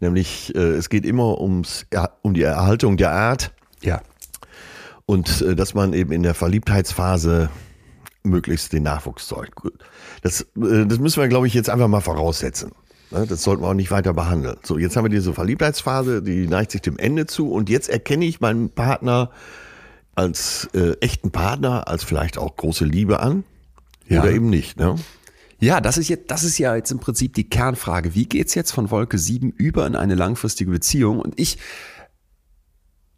Nämlich, äh, es geht immer ums, um die Erhaltung der Art. Ja. Und äh, dass man eben in der Verliebtheitsphase möglichst den Nachwuchs zeugt. Das, äh, das müssen wir, glaube ich, jetzt einfach mal voraussetzen. Ne, das sollten wir auch nicht weiter behandeln. So, jetzt haben wir diese Verliebtheitsphase, die neigt sich dem Ende zu und jetzt erkenne ich meinen Partner als äh, echten Partner, als vielleicht auch große Liebe an ja. oder eben nicht. Ne? Ja, das ist jetzt, das ist ja jetzt im Prinzip die Kernfrage. Wie geht's jetzt von Wolke 7 über in eine langfristige Beziehung? Und ich,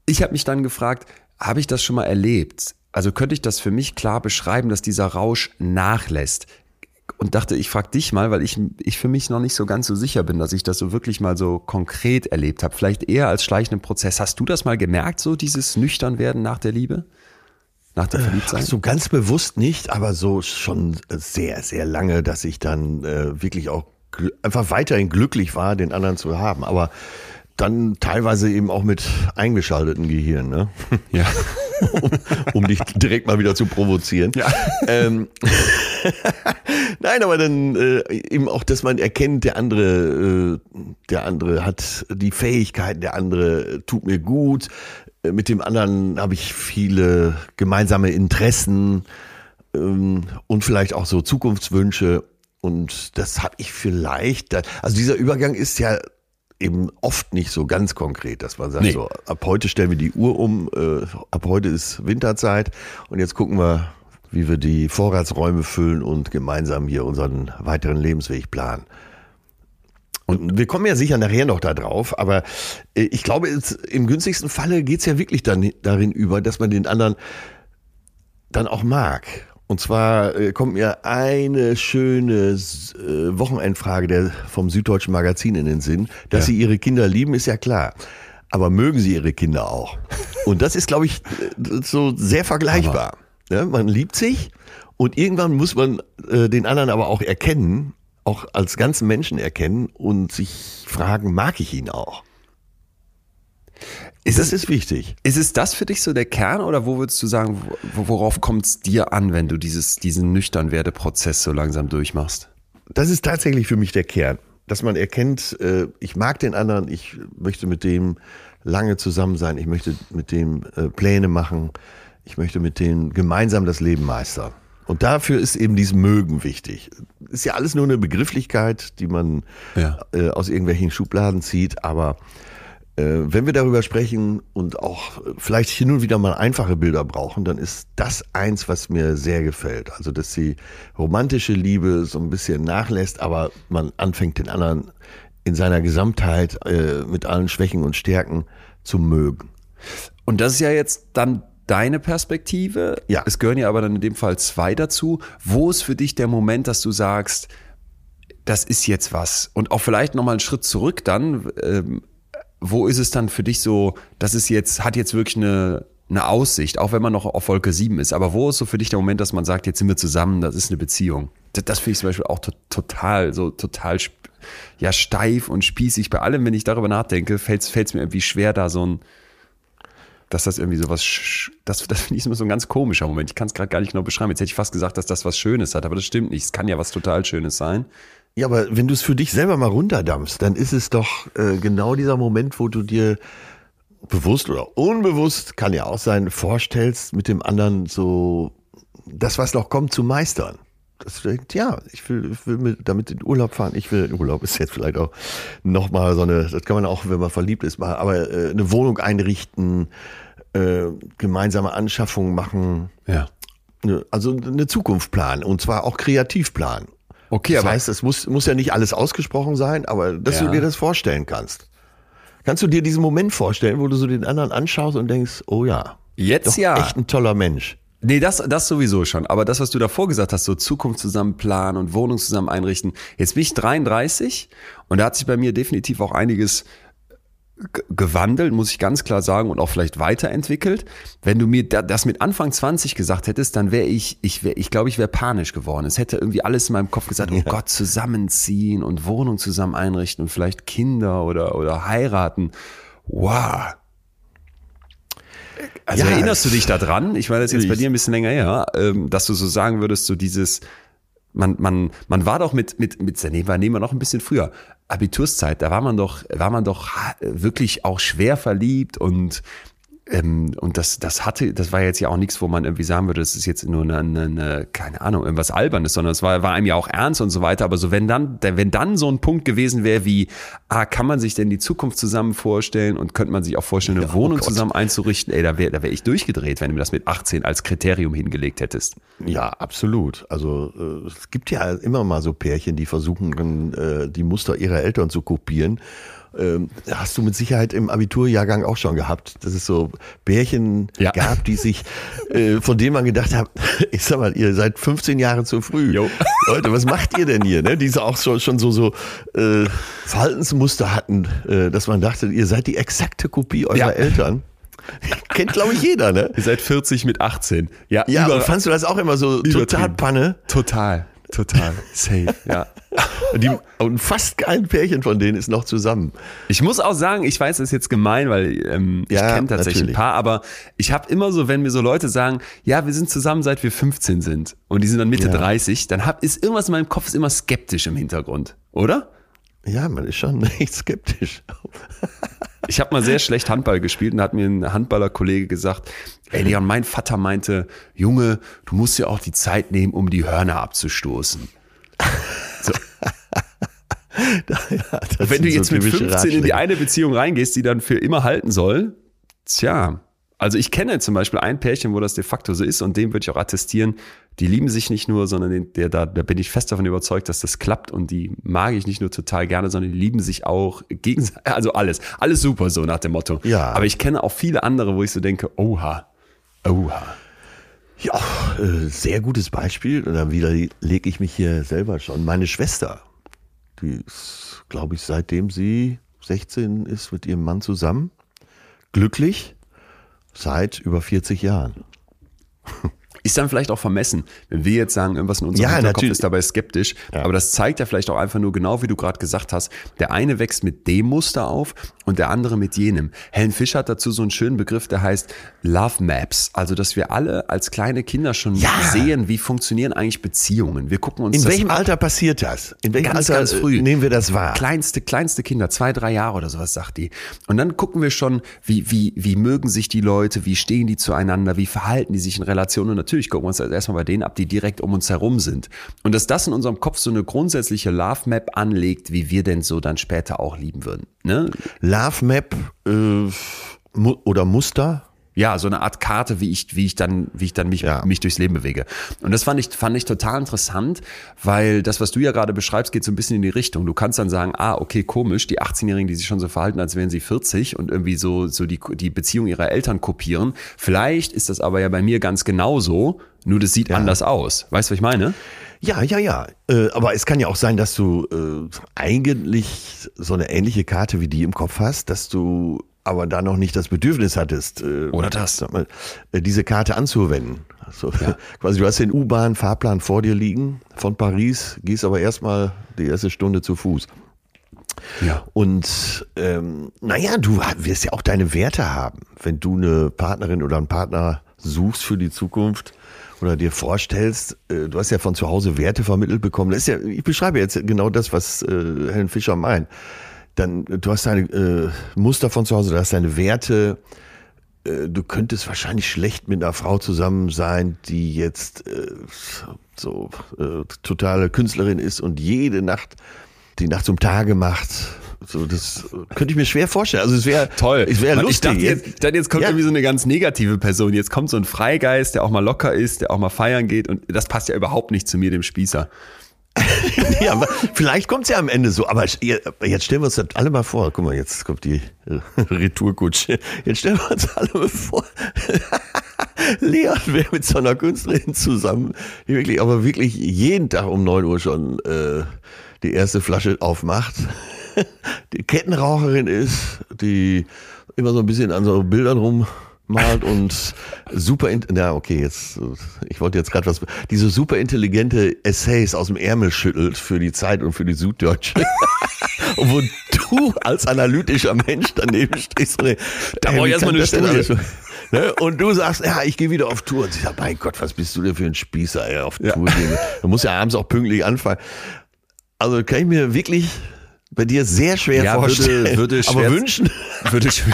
ich habe mich dann gefragt, habe ich das schon mal erlebt? Also könnte ich das für mich klar beschreiben, dass dieser Rausch nachlässt? Und dachte, ich frage dich mal, weil ich, ich für mich noch nicht so ganz so sicher bin, dass ich das so wirklich mal so konkret erlebt habe. Vielleicht eher als schleichenden Prozess. Hast du das mal gemerkt, so dieses Nüchternwerden nach der Liebe? Nach der Verliebtsein? So ganz bewusst nicht, aber so schon sehr, sehr lange, dass ich dann äh, wirklich auch einfach weiterhin glücklich war, den anderen zu haben. Aber dann teilweise eben auch mit eingeschalteten Gehirn, ne? Ja. um, um dich direkt mal wieder zu provozieren. Ja. Ähm, Nein, aber dann äh, eben auch, dass man erkennt, der andere, äh, der andere hat die Fähigkeiten, der andere tut mir gut. Äh, mit dem anderen habe ich viele gemeinsame Interessen ähm, und vielleicht auch so Zukunftswünsche. Und das habe ich vielleicht, also dieser Übergang ist ja eben oft nicht so ganz konkret, dass man sagt, nee. so ab heute stellen wir die Uhr um, äh, ab heute ist Winterzeit und jetzt gucken wir, wie wir die Vorratsräume füllen und gemeinsam hier unseren weiteren Lebensweg planen. Und wir kommen ja sicher nachher noch da drauf, aber äh, ich glaube, im günstigsten Falle geht's ja wirklich dann darin über, dass man den anderen dann auch mag. Und zwar äh, kommt mir eine schöne äh, Wochenendfrage der, vom Süddeutschen Magazin in den Sinn. Dass ja. sie ihre Kinder lieben, ist ja klar. Aber mögen sie ihre Kinder auch? Und das ist, glaube ich, so sehr vergleichbar. Ja, man liebt sich und irgendwann muss man äh, den anderen aber auch erkennen auch als ganzen Menschen erkennen und sich fragen, mag ich ihn auch? Ist das es, ist wichtig. Ist es das für dich so der Kern oder wo würdest du sagen, worauf kommt es dir an, wenn du dieses, diesen nüchtern Werdeprozess so langsam durchmachst? Das ist tatsächlich für mich der Kern, dass man erkennt, äh, ich mag den anderen, ich möchte mit dem lange zusammen sein, ich möchte mit dem äh, Pläne machen, ich möchte mit dem gemeinsam das Leben meistern. Und dafür ist eben dieses Mögen wichtig. Ist ja alles nur eine Begrifflichkeit, die man ja. äh, aus irgendwelchen Schubladen zieht, aber äh, wenn wir darüber sprechen und auch vielleicht hin und wieder mal einfache Bilder brauchen, dann ist das eins, was mir sehr gefällt. Also, dass die romantische Liebe so ein bisschen nachlässt, aber man anfängt den anderen in seiner Gesamtheit äh, mit allen Schwächen und Stärken zu mögen. Und das ist ja jetzt dann deine Perspektive. Ja. Es gehören ja aber dann in dem Fall zwei dazu. Wo ist für dich der Moment, dass du sagst, das ist jetzt was? Und auch vielleicht nochmal einen Schritt zurück dann. Ähm, wo ist es dann für dich so, das ist jetzt, hat jetzt wirklich eine, eine Aussicht, auch wenn man noch auf Wolke 7 ist. Aber wo ist so für dich der Moment, dass man sagt, jetzt sind wir zusammen, das ist eine Beziehung? Das, das finde ich zum Beispiel auch to total, so total ja, steif und spießig. Bei allem, wenn ich darüber nachdenke, fällt es mir irgendwie schwer, da so ein, dass das irgendwie so was, das, das finde ich immer so ein ganz komischer Moment. Ich kann es gerade gar nicht genau beschreiben. Jetzt hätte ich fast gesagt, dass das was Schönes hat, aber das stimmt nicht. Es kann ja was total Schönes sein. Ja, aber wenn du es für dich selber mal runterdampfst, dann ist es doch äh, genau dieser Moment, wo du dir bewusst oder unbewusst, kann ja auch sein, vorstellst, mit dem anderen so das, was noch kommt, zu meistern. Das denkt, ja, ich will, ich will mit, damit in Urlaub fahren. Ich will, Urlaub ist jetzt vielleicht auch nochmal so eine, das kann man auch, wenn man verliebt ist, mal, aber äh, eine Wohnung einrichten, äh, gemeinsame Anschaffungen machen. Ja. Ne, also eine Zukunft planen und zwar auch kreativ planen. Okay, das aber heißt, es muss, muss ja nicht alles ausgesprochen sein, aber dass ja. du dir das vorstellen kannst. Kannst du dir diesen Moment vorstellen, wo du so den anderen anschaust und denkst, oh ja, jetzt ja, echt ein toller Mensch. Nee, das, das sowieso schon. Aber das, was du davor gesagt hast, so Zukunft zusammen planen und Wohnung zusammen einrichten. Jetzt bin ich 33 und da hat sich bei mir definitiv auch einiges gewandelt, muss ich ganz klar sagen, und auch vielleicht weiterentwickelt. Wenn du mir das mit Anfang 20 gesagt hättest, dann wäre ich, ich wäre, ich glaube, ich wäre panisch geworden. Es hätte irgendwie alles in meinem Kopf gesagt, oh Gott, zusammenziehen und Wohnung zusammen einrichten und vielleicht Kinder oder, oder heiraten. Wow, also ja, erinnerst du dich daran? Ich meine, das ist jetzt bei dir ein bisschen länger her, ähm, dass du so sagen würdest, so dieses, man, man, man war doch mit, mit, mit, wir, nehmen wir noch ein bisschen früher. Abiturszeit, da war man doch, war man doch wirklich auch schwer verliebt und ähm, und das, das hatte, das war jetzt ja auch nichts, wo man irgendwie sagen würde, das ist jetzt nur eine, eine, eine keine Ahnung, irgendwas Albernes, sondern es war, war einem ja auch ernst und so weiter. Aber so, wenn dann, wenn dann so ein Punkt gewesen wäre wie, ah, kann man sich denn die Zukunft zusammen vorstellen und könnte man sich auch vorstellen, eine ja, oh Wohnung oh zusammen einzurichten? Ey, da wäre da wär ich durchgedreht, wenn du mir das mit 18 als Kriterium hingelegt hättest. Ja, absolut. Also äh, es gibt ja immer mal so Pärchen, die versuchen, äh, die Muster ihrer Eltern zu kopieren ähm, hast du mit Sicherheit im Abiturjahrgang auch schon gehabt, dass es so Bärchen ja. gab, die sich, äh, von denen man gedacht hat, ich sag mal, ihr seid 15 Jahre zu früh. Jo. Leute, was macht ihr denn hier? Ne? Die auch schon, schon so, so äh, Verhaltensmuster hatten, äh, dass man dachte, ihr seid die exakte Kopie eurer ja. Eltern. Kennt, glaube ich, jeder, ne? Ihr seid 40 mit 18. Ja, ja über, fandst du das auch immer so total Panne? Total. Total. Safe, ja. Die, und fast kein Pärchen von denen ist noch zusammen. Ich muss auch sagen, ich weiß, das ist jetzt gemein, weil ähm, ich ja, kenne tatsächlich natürlich. ein paar, aber ich habe immer so, wenn mir so Leute sagen, ja, wir sind zusammen, seit wir 15 sind und die sind dann Mitte ja. 30, dann hab, ist irgendwas in meinem Kopf immer skeptisch im Hintergrund, oder? Ja, man ist schon echt skeptisch. Ich habe mal sehr schlecht Handball gespielt und da hat mir ein Handballerkollege gesagt, ey Leon, mein Vater meinte, Junge, du musst ja auch die Zeit nehmen, um die Hörner abzustoßen. So. ja, Wenn du jetzt so mit 15 in die eine Beziehung reingehst, die dann für immer halten soll, tja, also ich kenne zum Beispiel ein Pärchen, wo das de facto so ist und dem würde ich auch attestieren, die lieben sich nicht nur, sondern den, der, da, da bin ich fest davon überzeugt, dass das klappt und die mag ich nicht nur total gerne, sondern die lieben sich auch gegenseitig, also alles, alles super so nach dem Motto. Ja. Aber ich kenne auch viele andere, wo ich so denke, oha, oha. Ja, äh, sehr gutes Beispiel. Und dann widerlege ich mich hier selber schon. Meine Schwester, die ist, glaube ich, seitdem sie 16 ist mit ihrem Mann zusammen, glücklich Seit über 40 Jahren. Ist dann vielleicht auch vermessen, wenn wir jetzt sagen, irgendwas in unserem ja, Hinterkopf natürlich. ist dabei skeptisch. Ja. Aber das zeigt ja vielleicht auch einfach nur genau, wie du gerade gesagt hast. Der eine wächst mit dem Muster auf und der andere mit jenem. Helen Fischer hat dazu so einen schönen Begriff, der heißt Love Maps. Also, dass wir alle als kleine Kinder schon Ja. sehen, wie funktionieren eigentlich Beziehungen. Wir gucken uns In welchem ab. Alter passiert das? In welchem Ganz, Alter ganz früh. äh, nehmen wir das wahr? Kleinste, kleinste Kinder, zwei, drei Jahre oder sowas, sagt die. Und dann gucken wir schon, wie, wie, wie mögen sich die Leute, wie stehen die zueinander, wie verhalten die sich in Relationen. Und natürlich gucken wir uns erstmal bei denen ab, die direkt um uns herum sind. Und dass das in unserem Kopf so eine grundsätzliche Love Map anlegt, wie wir denn so dann später auch lieben würden. Ne? Love Map äh, oder Muster? Ja, so eine Art Karte, wie ich, wie ich dann, wie ich dann mich, Ja. mich durchs Leben bewege. Und das fand ich, fand ich total interessant, weil das, was du ja gerade beschreibst, geht so ein bisschen in die Richtung. Du kannst dann sagen, ah, okay, komisch, die 18-Jährigen, die sich schon so verhalten, als wären sie 40 und irgendwie so, so die, die Beziehung ihrer Eltern kopieren. Vielleicht ist das aber ja bei mir ganz genauso, nur das sieht anders aus. Weißt du, was ich meine? Ja, ja, ja. Äh, aber es kann ja auch sein, dass du äh, eigentlich so eine ähnliche Karte wie die im Kopf hast, dass du aber da noch nicht das Bedürfnis hattest, äh, Oder das. mal, äh, diese Karte anzuwenden. Also, quasi, du hast den U-Bahn-Fahrplan vor dir liegen von Paris, gehst aber erstmal die erste Stunde zu Fuß. Ja. Und ähm, naja, du wirst ja auch deine Werte haben, wenn du eine Partnerin oder einen Partner suchst für die Zukunft oder dir vorstellst, äh, du hast ja von zu Hause Werte vermittelt bekommen. Das ist ja, ich beschreibe jetzt genau das, was äh, Helen Fischer meint. Dann, du hast deine äh, Muster von zu Hause, du hast deine Werte. Äh, du könntest wahrscheinlich schlecht mit einer Frau zusammen sein, die jetzt äh, so äh, totale Künstlerin ist und jede Nacht die Nacht zum Tage macht. So, das könnte ich mir schwer vorstellen. Also es wäre Toll. Es wäre lustig. Ich dachte, jetzt, dann jetzt kommt Ja. irgendwie so eine ganz negative Person. Jetzt kommt so ein Freigeist, der auch mal locker ist, der auch mal feiern geht. Und das passt ja überhaupt nicht zu mir, dem Spießer. ja, aber vielleicht kommt es ja am Ende so. Aber jetzt stellen wir uns das alle mal vor. Guck mal, jetzt kommt die Retourkutsche. Jetzt stellen wir uns alle mal vor. Leon wäre mit so einer Künstlerin zusammen, die wirklich, aber wirklich jeden Tag um 9 Uhr schon äh, die erste Flasche aufmacht. Die Kettenraucherin ist, die immer so ein bisschen an so Bildern rummalt und super, na okay, jetzt, ich wollte jetzt gerade was, diese super intelligente Essays aus dem Ärmel schüttelt für die Zeit und für die Süddeutsche. Und wo du als analytischer Mensch daneben stehst. Und, Da ey, brauch ich mal eine Studie. Ne? Und du sagst, ja, ich gehe wieder auf Tour. Und sie sagt, mein Gott, was bist du denn für ein Spießer, ey, auf Tour gehen. Du musst ja abends auch pünktlich anfangen. Also kann ich mir wirklich bei dir sehr schwer Ja, würde- vorstellen. würde aber schwer- wünschen. Würde ich.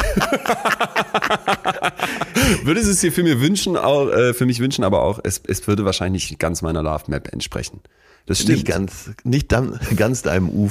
würde es dir für mir wünschen, auch, äh, für mich wünschen, aber auch, es, es würde wahrscheinlich nicht ganz meiner Love Map entsprechen. Das stimmt. Nicht ganz, nicht dann, ganz deinem U-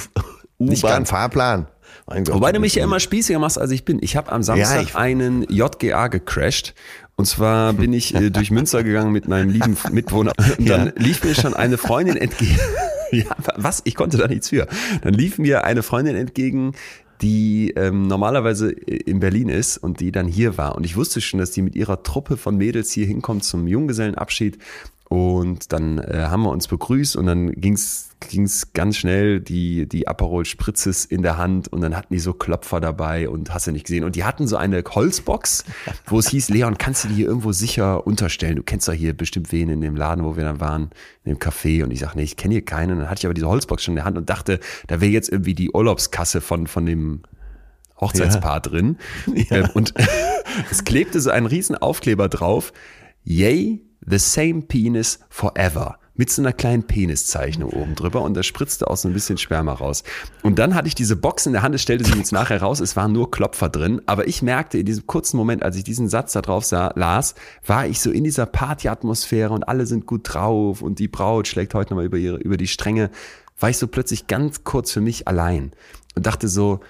Nicht ganz. U-Bahn-Fahrplan. Wobei du mich ja immer spießiger machst, als ich bin. Ich habe am Samstag ich- einen JGA gecrashed. Und zwar bin ich äh, durch Münster gegangen mit meinem lieben Mitwohner. Und dann Ja. lief mir schon eine Freundin entgegen. ja, was? Ich konnte da nichts für. Dann lief mir eine Freundin entgegen, die ähm, normalerweise in Berlin ist und die dann hier war. Und ich wusste schon, dass die mit ihrer Truppe von Mädels hier hinkommt zum Junggesellenabschied. Und dann äh, haben wir uns begrüßt und dann ging's ging's ganz schnell, die, die Aperol Spritzes in der Hand und dann hatten die so Klopfer dabei und hast du nicht gesehen. Und die hatten so eine Holzbox, wo es hieß, Leon, kannst du die hier irgendwo sicher unterstellen? Du kennst doch hier bestimmt wen in dem Laden, wo wir dann waren, in dem Café. Und ich sag, nee, ich kenne hier keinen. Und dann hatte ich aber diese Holzbox schon in der Hand und dachte, da wäre jetzt irgendwie die Urlaubskasse von, von dem Hochzeitspaar drin. Ähm, Und es klebte so ein riesen Aufkleber drauf. Yay, the same penis forever. mit so einer kleinen Peniszeichnung oben drüber und da spritzte auch so ein bisschen Sperma raus. Und dann hatte ich diese Box in der Hand, es stellte sich jetzt nachher raus, es waren nur Klopfer drin, aber ich merkte in diesem kurzen Moment, als ich diesen Satz da drauf sah, las, war ich so in dieser Partyatmosphäre und alle sind gut drauf und die Braut schlägt heute nochmal über ihre, über die Stränge, war ich so plötzlich ganz kurz für mich allein und dachte so,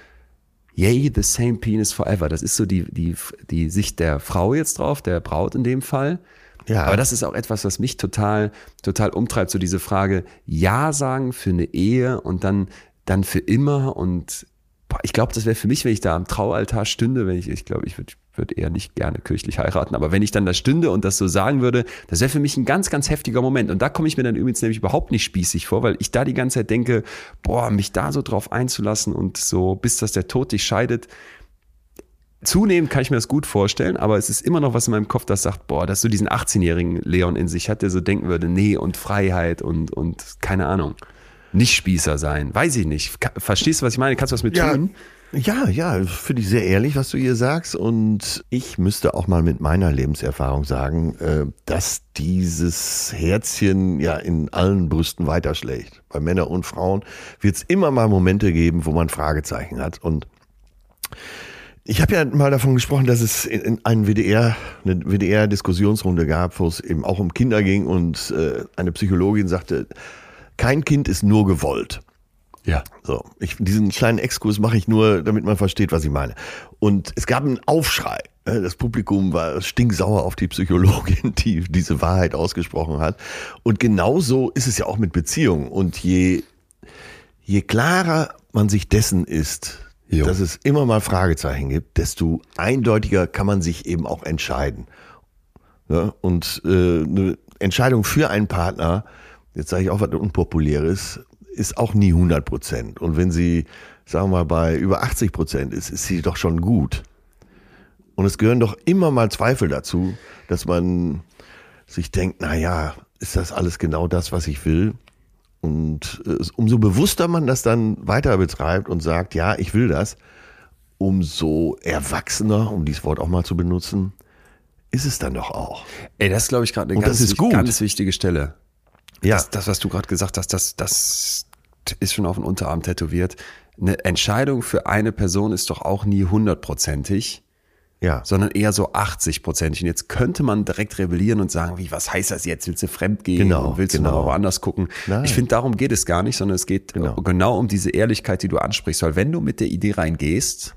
yay, the same penis forever. Das ist so die, die, die Sicht der Frau jetzt drauf, der Braut in dem Fall. Ja. Aber das ist auch etwas, was mich total, total umtreibt, so diese Frage, Ja sagen für eine Ehe und dann, dann für immer und boah, ich glaube, das wäre für mich, wenn ich da am Traualtar stünde, wenn ich, ich glaube, ich würde würde eher nicht gerne kirchlich heiraten, aber wenn ich dann da stünde und das so sagen würde, das wäre für mich ein ganz, ganz heftiger Moment. Und da komme ich mir dann übrigens nämlich überhaupt nicht spießig vor, weil ich da die ganze Zeit denke, boah, mich da so drauf einzulassen und so, bis dass der Tod dich scheidet, Zunehmend kann ich mir das gut vorstellen, aber es ist immer noch was in meinem Kopf, das sagt, boah, dass so diesen 18-jährigen Leon in sich hat, der so denken würde, nee, und Freiheit und, und keine Ahnung, nicht Spießer sein. Weiß ich nicht. Verstehst du, was ich meine? Kannst du was mit ja. tun? Ja, ja, finde ich sehr ehrlich, was du hier sagst. Und ich müsste auch mal mit meiner Lebenserfahrung sagen, äh, dass dieses Herzchen ja in allen Brüsten weiterschlägt. Bei Männern und Frauen wird es immer mal Momente geben, wo man Fragezeichen hat. Und ich habe ja mal davon gesprochen, dass es in einen WDR, eine WDR-Diskussionsrunde gab, wo es eben auch um Kinder ging und äh, eine Psychologin sagte, kein Kind ist nur gewollt. Ja. So, ich, diesen kleinen Exkurs mache ich nur, damit man versteht, was ich meine. Und es gab einen Aufschrei. Äh, das Publikum war stinksauer auf die Psychologin, die diese Wahrheit ausgesprochen hat. Und genauso ist es ja auch mit Beziehungen. Und je, je klarer man sich dessen ist, jo. dass es immer mal Fragezeichen gibt, desto eindeutiger kann man sich eben auch entscheiden. Ja, und äh, eine Entscheidung für einen Partner, jetzt sage ich auch was Unpopuläres, ist auch nie 100 Prozent. Und wenn sie, sagen wir mal, bei über 80 Prozent ist, ist sie doch schon gut. Und es gehören doch immer mal Zweifel dazu, dass man sich denkt, na ja, ist das alles genau das, was ich will? Und äh, umso bewusster man das dann weiter betreibt und sagt, ja, ich will das, umso erwachsener, um dieses Wort auch mal zu benutzen, ist es dann doch auch. Ey, das ist, glaube ich, gerade eine ganz, ganz, wichtige Stelle. Ja. Das, das was du gerade gesagt hast, das, das ist schon auf den Unterarm tätowiert. Eine Entscheidung für eine Person ist doch auch nie hundertprozentig ja. sondern eher so 80 Prozent. Und jetzt könnte man direkt rebellieren und sagen, wie, was heißt das jetzt? Willst du fremd gehen? Genau, willst genau. du noch woanders gucken? Nein. Ich finde, darum geht es gar nicht, sondern es geht genau. genau um diese Ehrlichkeit, die du ansprichst. Weil wenn du mit der Idee reingehst,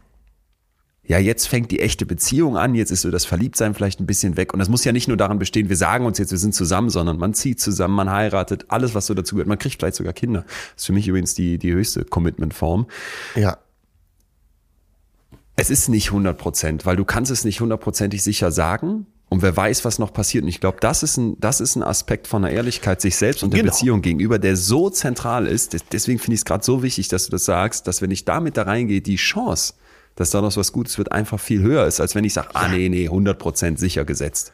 ja, jetzt fängt die echte Beziehung an, jetzt ist so das Verliebtsein vielleicht ein bisschen weg. Und das muss ja nicht nur daran bestehen, wir sagen uns jetzt, wir sind zusammen, sondern man zieht zusammen, man heiratet, alles, was so dazu gehört. Man kriegt vielleicht sogar Kinder. Das ist für mich übrigens die, die höchste Commitment-Form. Ja. Es ist nicht 100 Prozent, weil du kannst es nicht hundertprozentig sicher sagen. Und wer weiß, was noch passiert. Und ich glaube, das ist ein, das ist ein Aspekt von der Ehrlichkeit sich selbst und der genau. Beziehung gegenüber, der so zentral ist. Deswegen finde ich es gerade so wichtig, dass du das sagst, dass wenn ich damit da reingehe, die Chance, dass da noch was Gutes wird, einfach viel höher ist, als wenn ich sage, ah nee, nee, 100 Prozent sicher gesetzt.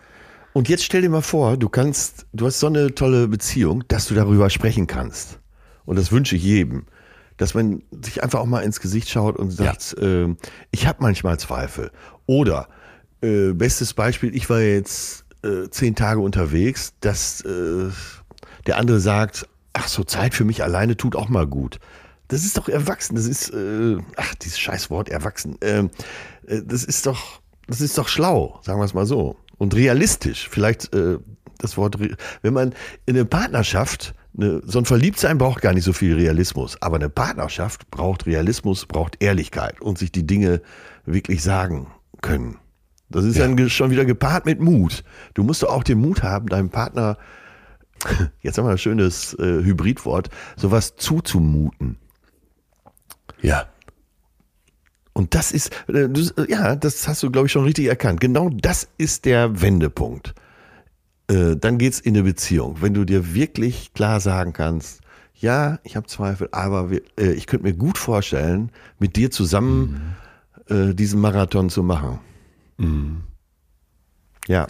Und jetzt stell dir mal vor, du kannst, du hast so eine tolle Beziehung, dass du darüber sprechen kannst. Und das wünsche ich jedem dass man sich einfach auch mal ins Gesicht schaut und sagt, ja. äh, ich habe manchmal Zweifel. Oder äh, bestes Beispiel, ich war jetzt äh, zehn Tage unterwegs, dass äh, der andere sagt, ach so Zeit für mich alleine tut auch mal gut. Das ist doch erwachsen, das ist, äh, ach dieses scheiß Wort erwachsen, ähm, äh, das ist doch, das ist doch schlau, sagen wir es mal so. Und realistisch, vielleicht das Wort, wenn man in eine Partnerschaft eine, so ein Verliebtsein braucht gar nicht so viel Realismus, aber eine Partnerschaft braucht Realismus, braucht Ehrlichkeit und sich die Dinge wirklich sagen können. Das ist ja. dann schon wieder gepaart mit Mut. Du musst doch auch den Mut haben, deinem Partner, jetzt haben wir ein schönes äh, Hybridwort, sowas zuzumuten. Ja. Und das ist, äh, ja, das hast du, glaube ich, schon richtig erkannt. Genau das ist der Wendepunkt. Äh, dann geht's in eine Beziehung. Wenn du dir wirklich klar sagen kannst, ja, ich habe Zweifel, aber wir, äh, ich könnte mir gut vorstellen, mit dir zusammen mhm. äh, diesen Marathon zu machen. Mhm. Ja.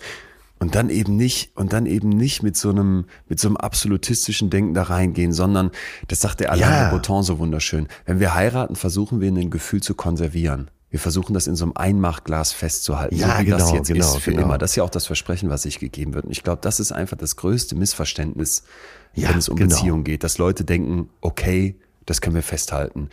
Und dann eben nicht, und dann eben nicht mit so einem, mit so einem absolutistischen Denken da reingehen, sondern, das sagt der Alain ja. Breton so wunderschön, wenn wir heiraten, versuchen wir ein Gefühl zu konservieren. Wir versuchen das in so einem Einmachglas festzuhalten, Ja, so wie das genau, jetzt genau, ist für genau. immer. Das ist ja auch das Versprechen, was sich gegeben wird. Und ich glaube, das ist einfach das größte Missverständnis, Ja, wenn es um genau. Beziehungen geht, dass Leute denken, okay, das können wir festhalten.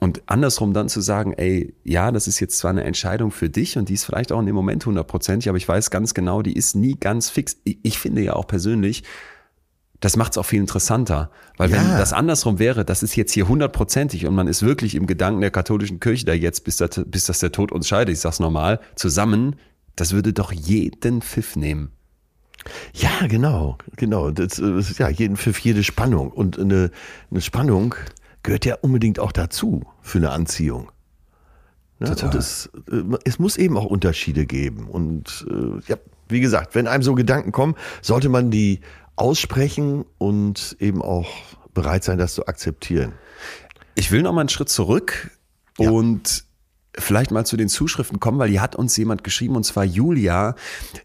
Und andersrum dann zu sagen, ey, ja, das ist jetzt zwar eine Entscheidung für dich und die ist vielleicht auch in dem Moment hundertprozentig, aber ich weiß ganz genau, die ist nie ganz fix. Ich finde ja auch persönlich, das macht es auch viel interessanter. Weil wenn Ja. das andersrum wäre, das ist jetzt hier hundertprozentig und man ist wirklich im Gedanken der katholischen Kirche da jetzt, bis, das, bis das der Tod uns scheidet, ich sag's normal, zusammen, das würde doch jeden Pfiff nehmen. Ja, genau, genau. Das ist ja jeden für jede Spannung. Und eine, eine Spannung gehört ja unbedingt auch dazu für eine Anziehung. Ne? Total. Und es, äh, es muss eben auch Unterschiede geben. Und äh, ja, wie gesagt, wenn einem so Gedanken kommen, sollte man die aussprechen und eben auch bereit sein, das zu akzeptieren. Ich will noch mal einen Schritt zurück Ja. und vielleicht mal zu den Zuschriften kommen, weil hier hat uns jemand geschrieben und zwar Julia,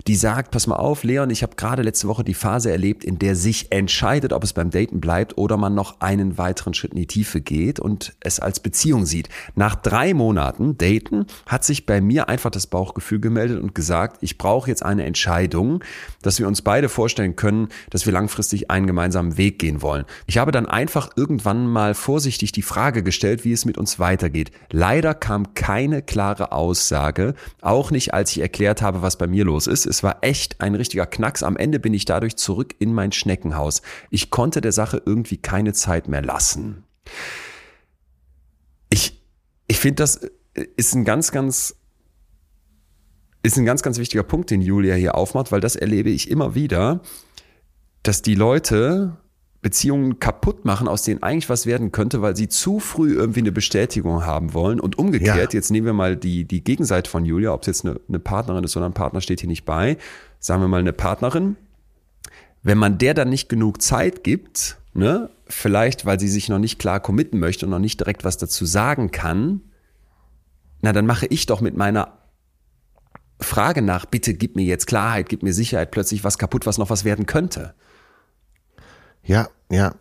die sagt, pass mal auf, Leon, ich habe gerade letzte Woche die Phase erlebt, in der sich entscheidet, ob es beim Daten bleibt oder man noch einen weiteren Schritt in die Tiefe geht und es als Beziehung sieht. Nach drei Monaten Daten hat sich bei mir einfach das Bauchgefühl gemeldet und gesagt, ich brauche jetzt eine Entscheidung, dass wir uns beide vorstellen können, dass wir langfristig einen gemeinsamen Weg gehen wollen. Ich habe dann einfach irgendwann mal vorsichtig die Frage gestellt, wie es mit uns weitergeht. Leider kam keine klare Aussage, auch nicht als ich erklärt habe, was bei mir los ist. Es war echt ein richtiger Knacks. Am Ende bin ich dadurch zurück in mein Schneckenhaus. Ich konnte der Sache irgendwie keine Zeit mehr lassen. Ich, ich finde, das ist ein ganz, ganz ist ein ganz, ganz wichtiger Punkt, den Julia hier aufmacht, weil das erlebe ich immer wieder, dass die Leute Beziehungen kaputt machen, aus denen eigentlich was werden könnte, weil sie zu früh irgendwie eine Bestätigung haben wollen. Und umgekehrt, Ja. jetzt nehmen wir mal die, die Gegenseite von Julia, ob es jetzt eine, eine Partnerin ist oder ein Partner steht hier nicht bei, sagen wir mal eine Partnerin, wenn man der dann nicht genug Zeit gibt, ne, vielleicht weil sie sich noch nicht klar committen möchte und noch nicht direkt was dazu sagen kann, na dann mache ich doch mit meiner Frage nach, bitte gib mir jetzt Klarheit, gib mir Sicherheit, plötzlich was kaputt, was noch was werden könnte. Ja, ja.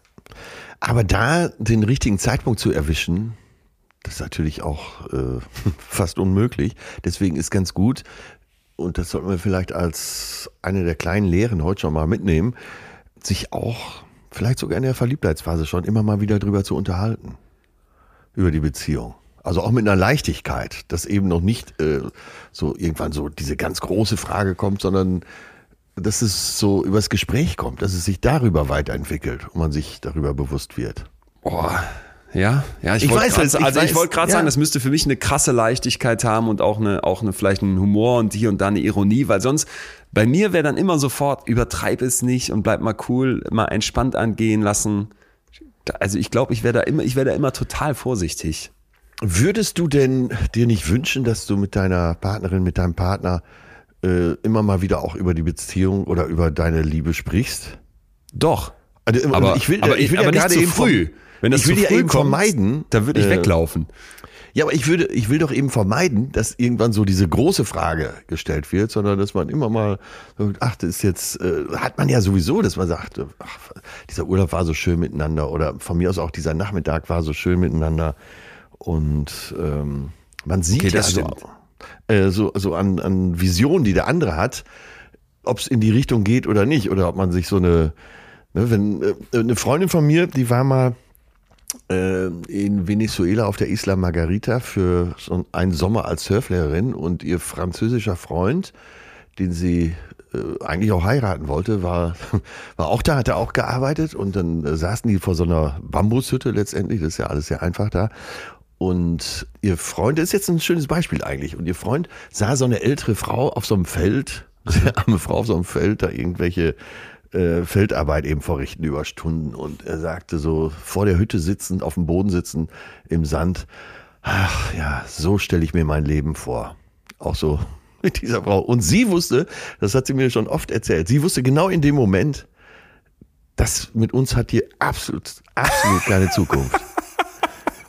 Aber da den richtigen Zeitpunkt zu erwischen, das ist natürlich auch äh, fast unmöglich. Deswegen ist ganz gut, und das sollten wir vielleicht als eine der kleinen Lehren heute schon mal mitnehmen, sich auch vielleicht sogar in der Verliebtheitsphase schon immer mal wieder drüber zu unterhalten. Über die Beziehung. Also auch mit einer Leichtigkeit, dass eben noch nicht äh, so irgendwann so diese ganz große Frage kommt, sondern dass es so übers Gespräch kommt, dass es sich darüber weiterentwickelt und man sich darüber bewusst wird. Boah. Ja, ja, ich, Ich wollte weiß grad, es, ich also ich wollte gerade ja. sagen, das müsste für mich eine krasse Leichtigkeit haben und auch eine, auch eine vielleicht einen Humor und hier und da eine Ironie, weil sonst bei mir wäre dann immer sofort übertreib es nicht und bleib mal cool, mal entspannt angehen lassen. Also ich glaube, ich wäre da immer, ich wäre da immer total vorsichtig. Würdest du denn dir nicht wünschen, dass du mit deiner Partnerin, mit deinem Partner äh, immer mal wieder auch über die Beziehung oder über deine Liebe sprichst? Doch. Also, Aber, ich will, aber, ich will aber ja nicht gerade zu eben früh. vom- Wenn das ich will zu ja früh eben kommt, vermeiden, dann würde ich äh, weglaufen. Ja, aber ich würde, ich will doch eben vermeiden, dass irgendwann so diese große Frage gestellt wird, sondern dass man immer mal, ach, das ist jetzt, äh, hat man ja sowieso, dass man sagt, ach, dieser Urlaub war so schön miteinander oder von mir aus auch dieser Nachmittag war so schön miteinander und ähm, man sieht Okay, ja das so, stimmt. Äh, so, so an, an Visionen, die der andere hat, ob es in die Richtung geht oder nicht oder ob man sich so eine, ne, wenn äh, eine Freundin von mir, die war mal äh, in Venezuela auf der Isla Margarita für so einen Sommer als Surflehrerin und ihr französischer Freund, den sie äh, eigentlich auch heiraten wollte, war, war auch da, hat er auch gearbeitet und dann äh, saßen die vor so einer Bambushütte letztendlich, das ist ja alles sehr einfach da. Und ihr Freund, das ist jetzt ein schönes Beispiel eigentlich, und ihr Freund sah so eine ältere Frau auf so einem Feld, sehr arme Frau auf so einem Feld, da irgendwelche äh, Feldarbeit eben verrichten über Stunden. Und er sagte so, vor der Hütte sitzend, auf dem Boden sitzend, im Sand, ach ja, so stelle ich mir mein Leben vor. Auch so mit dieser Frau. Und sie wusste, das hat sie mir schon oft erzählt, sie wusste genau in dem Moment, das mit uns hat hier absolut, absolut keine Zukunft.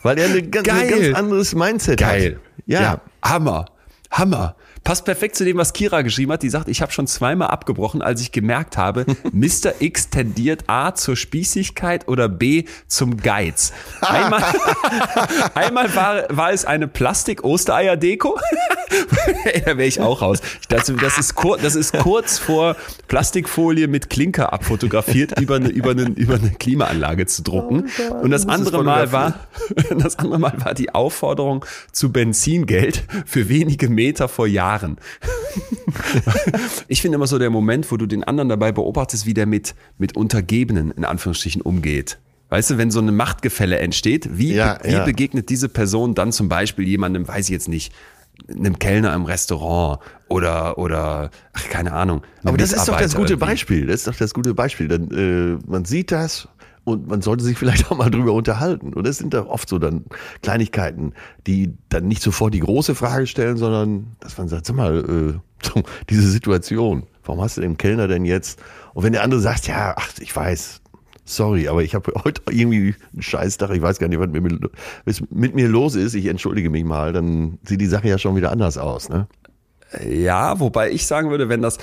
Weil er ganz, ein Geil. ganz anderes Mindset Geil. hat. Ja. Hammer. Hammer. Passt perfekt zu dem, was Kira geschrieben hat. Die sagt, ich habe schon zweimal abgebrochen, als ich gemerkt habe, Mr. X tendiert A zur Spießigkeit oder B zum Geiz. Einmal, einmal war, war es eine Plastik-Ostereier-Deko. da wäre ich auch raus. Das, das, ist kur, das ist kurz vor Plastikfolie mit Klinker abfotografiert über eine, über eine, über eine Klimaanlage zu drucken. Oh Und das andere Mal war, das andere Mal war die Aufforderung zu Benzingeld für wenige Meter vor Jahren. Ich finde immer so der Moment, wo du den anderen dabei beobachtest, wie der mit, mit Untergebenen in Anführungsstrichen umgeht. Weißt du, wenn so eine Machtgefälle entsteht, wie, Ja, wie ja. begegnet diese Person dann zum Beispiel jemandem, weiß ich jetzt nicht, einem Kellner im Restaurant oder, oder, ach, keine Ahnung. Aber das ist doch das gute irgendwie. Beispiel. Das ist doch das gute Beispiel. Dann, äh, man sieht das und man sollte sich vielleicht auch mal drüber unterhalten. Und das sind doch oft so dann Kleinigkeiten, die dann nicht sofort die große Frage stellen, sondern dass man sagt, sag mal, äh, diese Situation, warum hast du den Kellner denn jetzt? Und wenn der andere sagt, ja, ach, ich weiß, sorry, aber ich habe heute irgendwie einen Scheißtag, ich weiß gar nicht, was mit mir, was mit mir los ist, ich entschuldige mich mal, dann sieht die Sache ja schon wieder anders aus, ne? Ja, wobei ich sagen würde, wenn das,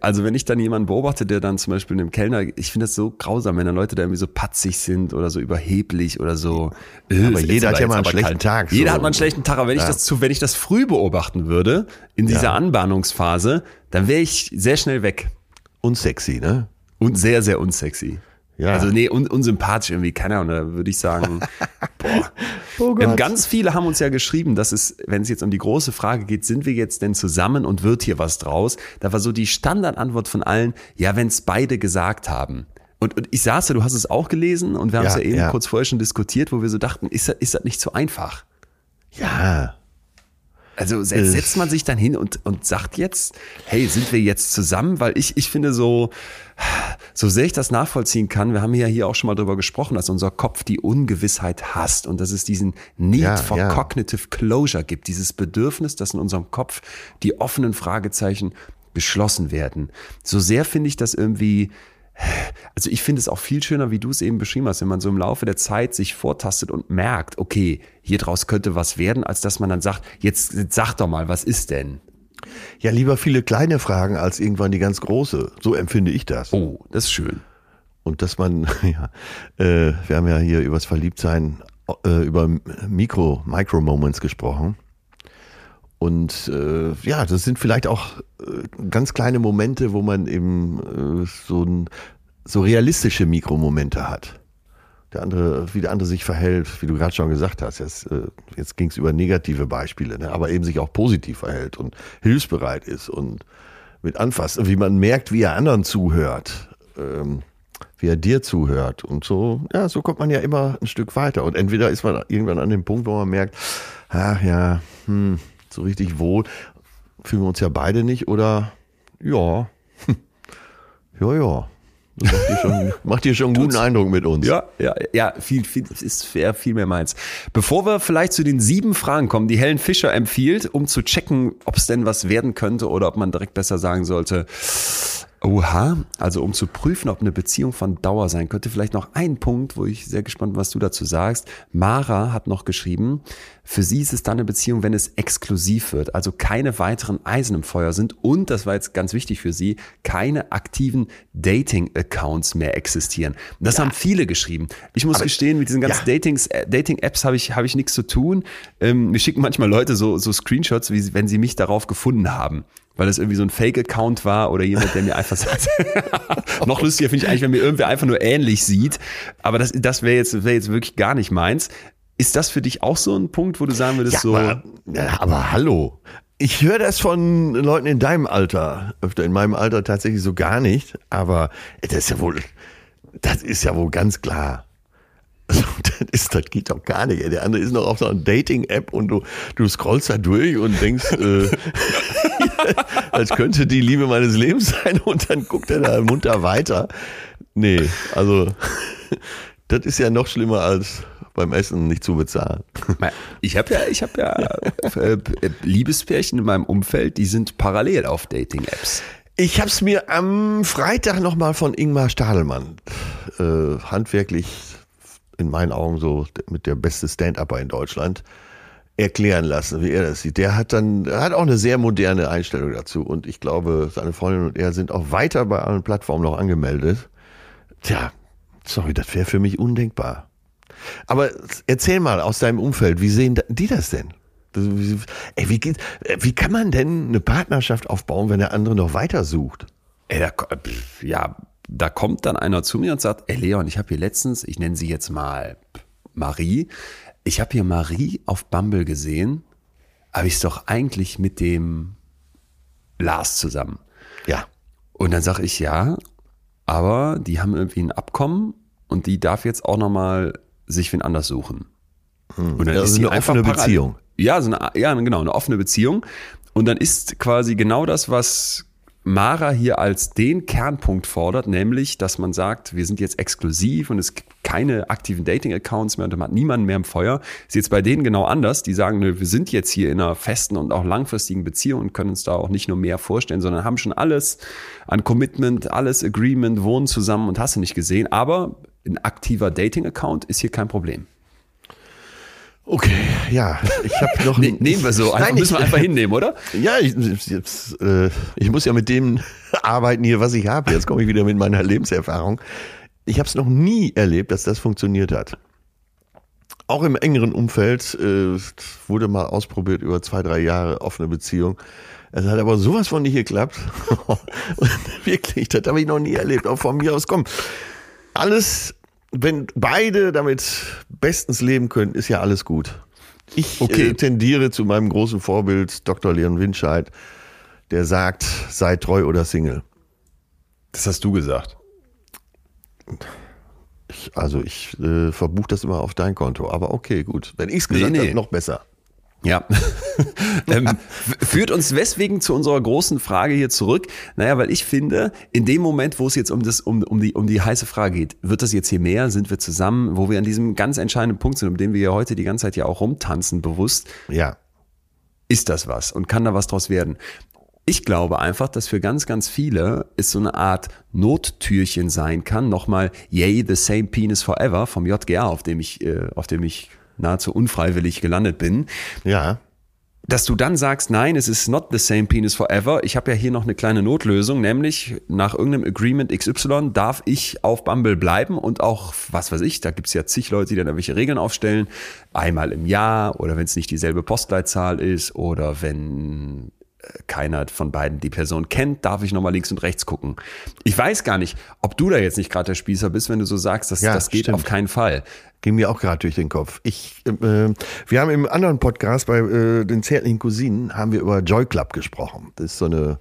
also wenn ich dann jemanden beobachte, der dann zum Beispiel einem Kellner, ich finde das so grausam, wenn dann Leute da irgendwie so patzig sind oder so überheblich oder so. äh, Aber jeder hat ja mal einen schlechten kalt. Tag, Jeder so. hat mal einen schlechten Tag, aber wenn ich das zu, wenn ich das früh beobachten würde, in dieser Ja. Anbahnungsphase, dann wäre ich sehr schnell weg. Unsexy, ne? Und sehr, sehr unsexy. Ja. Also nee, un, unsympathisch irgendwie, keine Ahnung, da würde ich sagen, boah. Oh Ähm, ganz viele haben uns ja geschrieben, dass es, wenn es jetzt um die große Frage geht, sind wir jetzt denn zusammen und wird hier was draus? Da war so die Standardantwort von allen, ja, wenn es beide gesagt haben. Und, und ich saß ja, du hast es auch gelesen und wir haben es Ja, ja eben ja. kurz vorher schon diskutiert, wo wir so dachten, ist das, ist das nicht so einfach? Ja. Also setzt, Äh. setzt man sich dann hin und, und sagt jetzt, hey, sind wir jetzt zusammen? Weil ich, ich finde so, so sehr ich das nachvollziehen kann, wir haben ja hier auch schon mal drüber gesprochen, dass unser Kopf die Ungewissheit hasst und dass es diesen Need Ja, for ja. Cognitive Closure gibt, dieses Bedürfnis, dass in unserem Kopf die offenen Fragezeichen geschlossen werden. So sehr finde ich das irgendwie, also ich finde es auch viel schöner, wie du es eben beschrieben hast, wenn man so im Laufe der Zeit sich vortastet und merkt, okay, hier draus könnte was werden, als dass man dann sagt, jetzt, jetzt sag doch mal, was ist denn? Ja, lieber viele kleine Fragen als irgendwann die ganz große. So empfinde ich das. Oh, das ist schön. Und dass man, ja, äh, wir haben ja hier übers Verliebtsein, äh, über Mikro, Micro-Moments gesprochen. Und äh, ja, das sind vielleicht auch äh, ganz kleine Momente, wo man eben äh, so, ein, so realistische Mikromomente hat. Der andere, wie der andere sich verhält, wie du gerade schon gesagt hast. Jetzt, äh, jetzt ging es über negative Beispiele, ne? aber eben sich auch positiv verhält und hilfsbereit ist und mit anfasst, wie man merkt, wie er anderen zuhört, ähm, wie er dir zuhört und so. Ja, so kommt man ja immer ein Stück weiter. Und entweder ist man irgendwann an dem Punkt, wo man merkt, ach ja, hm, so richtig wohl fühlen wir uns ja beide nicht oder ja, ja, ja. Das macht dir schon, macht dir schon einen guten Eindruck mit uns. Ja, ja, ja, viel, viel, ist viel mehr meins. Bevor wir vielleicht zu den sieben Fragen kommen, die Helen Fischer empfiehlt, um zu checken, ob es denn was werden könnte oder ob man direkt besser sagen sollte, oha, also um zu prüfen, ob eine Beziehung von Dauer sein könnte, vielleicht noch ein Punkt, wo ich sehr gespannt bin, was du dazu sagst. Mara hat noch geschrieben, für sie ist es dann eine Beziehung, wenn es exklusiv wird, also keine weiteren Eisen im Feuer sind und, das war jetzt ganz wichtig für sie, keine aktiven Dating-Accounts mehr existieren. Das haben viele geschrieben. Ich muss gestehen, mit diesen ganzen ja. Äh, Dating-Apps habe ich, habe ich nichts zu tun. Ähm, mir schicken manchmal Leute so, so Screenshots, wie wenn sie mich darauf gefunden haben. Weil es irgendwie so ein Fake-Account war oder jemand, der mir einfach sagt. Noch lustiger finde ich eigentlich, wenn mir irgendwer einfach nur ähnlich sieht. Aber das, das wäre jetzt, wäre jetzt wirklich gar nicht meins. Ist das für dich auch so ein Punkt, wo du sagen würdest, Ja, so. aber, ja, aber hallo. Ich höre das von Leuten in deinem Alter, öfter in meinem Alter tatsächlich so gar nicht, aber das ist ja wohl, das ist ja wohl ganz klar. Also, das, ist, das geht doch gar nicht. Der andere ist noch auf so einer Dating-App und du, du scrollst da durch und denkst, äh, als könnte die Liebe meines Lebens sein und dann guckt er da munter weiter. Nee, also das ist ja noch schlimmer als beim Essen nicht zu bezahlen. Ich habe ja, ich habe ja äh, Liebespärchen in meinem Umfeld, die sind parallel auf Dating-Apps. Ich habe es mir am Freitag nochmal von Ingmar Stadelmann, äh, handwerklich in meinen Augen so mit der beste Stand-Upper in Deutschland. erklären lassen, wie er das sieht. Der hat dann, hat auch eine sehr moderne Einstellung dazu. Und ich glaube, seine Freundin und er sind auch weiter bei allen Plattformen noch angemeldet. Tja, sorry, das wäre für mich undenkbar. Aber erzähl mal aus deinem Umfeld, wie sehen die das denn? Ey, wie, geht, wie kann man denn eine Partnerschaft aufbauen, wenn der andere noch weiter sucht? Ey, da, ja, da kommt dann einer zu mir und sagt, ey Leon, ich habe hier letztens, ich nenne sie jetzt mal Marie, ich habe hier Marie auf Bumble gesehen, aber ich doch eigentlich mit dem Lars zusammen. Ja. Und dann sage ich ja, aber die haben irgendwie ein Abkommen und die darf jetzt auch nochmal sich wen anders suchen. Hm. Und dann ja, ist sie eine offene Beziehung. Ja, so eine, ja, genau, eine offene Beziehung. Und dann ist quasi genau das, was Mara hier als den Kernpunkt fordert, nämlich, dass man sagt, wir sind jetzt exklusiv und es gibt keine aktiven Dating-Accounts mehr und man hat niemanden mehr im Feuer. Ist jetzt bei denen genau anders. Die sagen, nö, wir sind jetzt hier in einer festen und auch langfristigen Beziehung und können uns da auch nicht nur mehr vorstellen, sondern haben schon alles an Commitment, alles Agreement, wohnen zusammen und hast du nicht gesehen. Aber ein aktiver Dating-Account ist hier kein Problem. Okay, ja, ich habe noch. ne, nehmen wir so, einfach, Nein, müssen wir einfach hinnehmen, oder? Ja, ich, jetzt, äh, ich muss ja mit dem arbeiten hier, was ich habe. Jetzt komme ich wieder mit meiner Lebenserfahrung. Ich habe es noch nie erlebt, dass das funktioniert hat. Auch im engeren Umfeld äh, wurde mal ausprobiert über zwei, drei Jahre offene Beziehung. Es hat aber sowas von nicht geklappt. Wirklich, das habe ich noch nie erlebt. Auch von mir aus, komm. Alles wenn beide damit bestens leben können, ist ja alles gut. Ich okay. äh, tendiere zu meinem großen Vorbild Dr. Leon Winscheid, der sagt, sei treu oder Single. Das hast du gesagt. Ich, also ich äh, verbuche das immer auf dein Konto, aber okay, gut. Wenn ich es gesagt nee, nee. habe, noch besser. Ja. ähm, führt uns weswegen zu unserer großen Frage hier zurück? Naja, weil ich finde, in dem Moment, wo es jetzt um, das, um, um, die, um die heiße Frage geht, wird das jetzt hier mehr? Sind wir zusammen? Wo wir an diesem ganz entscheidenden Punkt sind, um den wir ja heute die ganze Zeit ja auch rumtanzen, bewusst. Ja. Ist das was? Und kann da was draus werden? Ich glaube einfach, dass für ganz, ganz viele es so eine Art Nottürchen sein kann. Nochmal, yay, the same penis forever vom JGR, auf dem ich, äh, auf dem ich nahezu unfreiwillig gelandet bin. Ja. Dass du dann sagst, nein, es ist not the same penis forever. Ich habe ja hier noch eine kleine Notlösung, nämlich nach irgendeinem Agreement XY darf ich auf Bumble bleiben und auch, was weiß ich, da gibt's ja zig Leute, die dann irgendwelche Regeln aufstellen. Einmal im Jahr oder wenn es nicht dieselbe Postleitzahl ist oder wenn keiner von beiden die Person kennt, darf ich nochmal links und rechts gucken. Ich weiß gar nicht, ob du da jetzt nicht gerade der Spießer bist, wenn du so sagst, dass ja, das geht stimmt. auf keinen Fall. Ging mir auch gerade durch den Kopf. Ich, äh, wir haben im anderen Podcast bei äh, den zärtlichen Cousinen haben wir über Joy Club gesprochen. Das ist so eine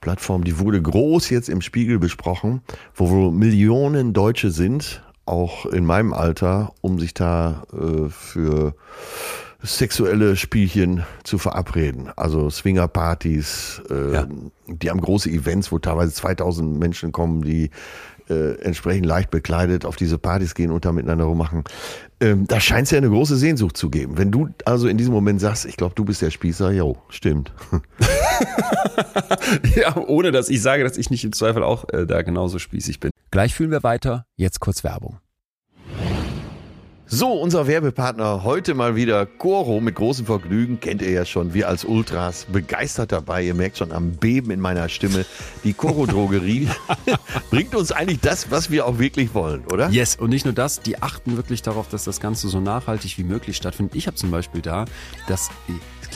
Plattform, die wurde groß jetzt im Spiegel besprochen, wo wohl Millionen Deutsche sind, auch in meinem Alter, um sich da äh, für sexuelle Spielchen zu verabreden. Also Swingerpartys, äh, ja. die haben große Events, wo teilweise 2000 Menschen kommen, die äh, entsprechend leicht bekleidet auf diese Partys gehen und da miteinander rummachen. Ähm, da scheint es ja eine große Sehnsucht zu geben. Wenn du also in diesem Moment sagst, ich glaube, du bist der Spießer, jo, stimmt. ja, ohne dass ich sage, dass ich nicht im Zweifel auch äh, da genauso spießig bin. Gleich fühlen wir weiter, jetzt kurz Werbung. So, unser Werbepartner heute mal wieder Coro mit großem Vergnügen. Kennt ihr ja schon, wir als Ultras begeistert dabei. Ihr merkt schon am Beben in meiner Stimme. Die Coro Drogerie bringt uns eigentlich das, was wir auch wirklich wollen, oder? Yes, und nicht nur das, die achten wirklich darauf, dass das Ganze so nachhaltig wie möglich stattfindet. Ich habe zum Beispiel da das das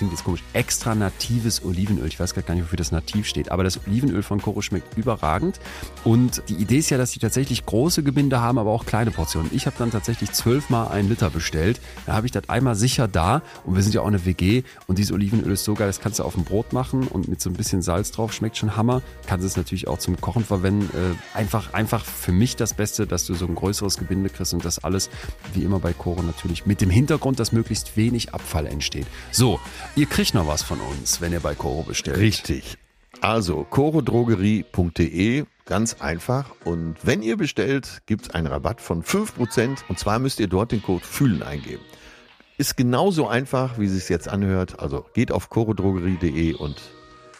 klingt jetzt komisch, extra natives Olivenöl. Ich weiß gar nicht, wofür das nativ steht, aber das Olivenöl von Koro schmeckt überragend. Und die Idee ist ja, dass sie tatsächlich große Gebinde haben, aber auch kleine Portionen. Ich habe dann tatsächlich zwölfmal einen Liter bestellt. Da habe ich das einmal sicher da und wir sind ja auch eine WG und dieses Olivenöl ist so geil, das kannst du auf dem Brot machen und mit so ein bisschen Salz drauf, schmeckt schon Hammer. Kannst es natürlich auch zum Kochen verwenden. Äh, einfach, einfach für mich das Beste, dass du so ein größeres Gebinde kriegst und das alles, wie immer bei Koro natürlich, mit dem Hintergrund, dass möglichst wenig Abfall entsteht. So, Ihr kriegt noch was von uns, wenn ihr bei Coro bestellt. Richtig. Also corodrogerie.de, ganz einfach. Und wenn ihr bestellt, gibt es einen Rabatt von 5%. Und zwar müsst ihr dort den Code FÜHLEN eingeben. Ist genauso einfach, wie es sich jetzt anhört. Also geht auf corodrogerie.de und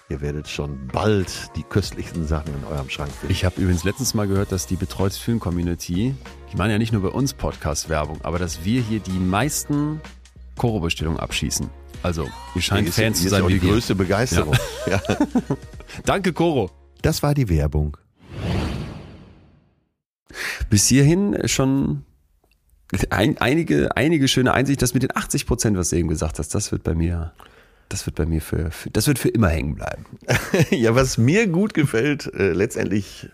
ihr werdet schon bald die köstlichsten Sachen in eurem Schrank finden. Ich habe übrigens letztens mal gehört, dass die Betreutes Fühlen Community, die machen ja nicht nur bei uns Podcast-Werbung, aber dass wir hier die meisten Koro-Bestellung abschießen. Also, ihr scheint Ist- Fans zu ist sein auch die wir. größte Begeisterung. Ja. Danke, Koro. Das war die Werbung. Bis hierhin schon ein, einige, einige schöne Einsicht. Das mit den 80 Prozent, was du eben gesagt hast, das wird bei mir, das wird bei mir für, für das wird für immer hängen bleiben. Ja, was mir gut gefällt, äh, letztendlich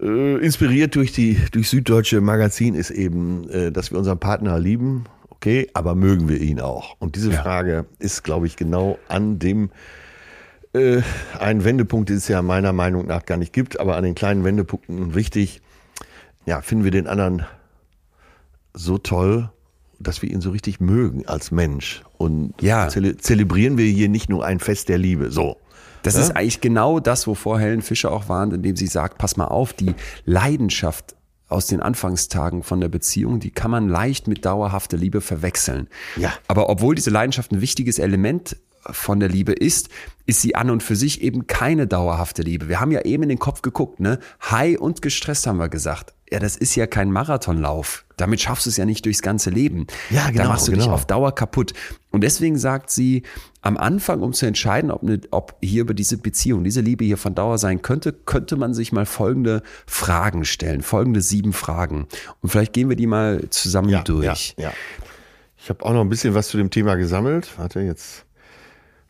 äh, inspiriert durch die durch Süddeutsche Magazin, ist eben, äh, dass wir unseren Partner lieben. Okay, aber mögen wir ihn auch? Und diese Ja. Frage ist, glaube ich, genau an dem äh, einen Wendepunkt, den es ja meiner Meinung nach gar nicht gibt, aber an den kleinen Wendepunkten wichtig. Ja, finden wir den anderen so toll, dass wir ihn so richtig mögen als Mensch. Und Ja. zele zelebrieren wir hier nicht nur ein Fest der Liebe. So. Das Ja? ist eigentlich genau das, wovor Helen Fischer auch warnt, indem sie sagt, pass mal auf, die Leidenschaft aus den Anfangstagen von der Beziehung, die kann man leicht mit dauerhafter Liebe verwechseln. Ja. Aber obwohl diese Leidenschaft ein wichtiges Element von der Liebe ist, ist sie an und für sich eben keine dauerhafte Liebe. Wir haben ja eben in den Kopf geguckt, ne? High und gestresst haben wir gesagt. Ja, das ist ja kein Marathonlauf. Damit schaffst du es ja nicht durchs ganze Leben. Ja, Da genau, machst du dich genau. auf Dauer kaputt. Und deswegen sagt sie, am Anfang, um zu entscheiden, ob, ne, ob hier über diese Beziehung, diese Liebe hier von Dauer sein könnte, könnte man sich mal folgende Fragen stellen, folgende sieben Fragen. Und vielleicht gehen wir die mal zusammen durch. Ja, ja. Ich habe auch noch ein bisschen was zu dem Thema gesammelt. Warte, jetzt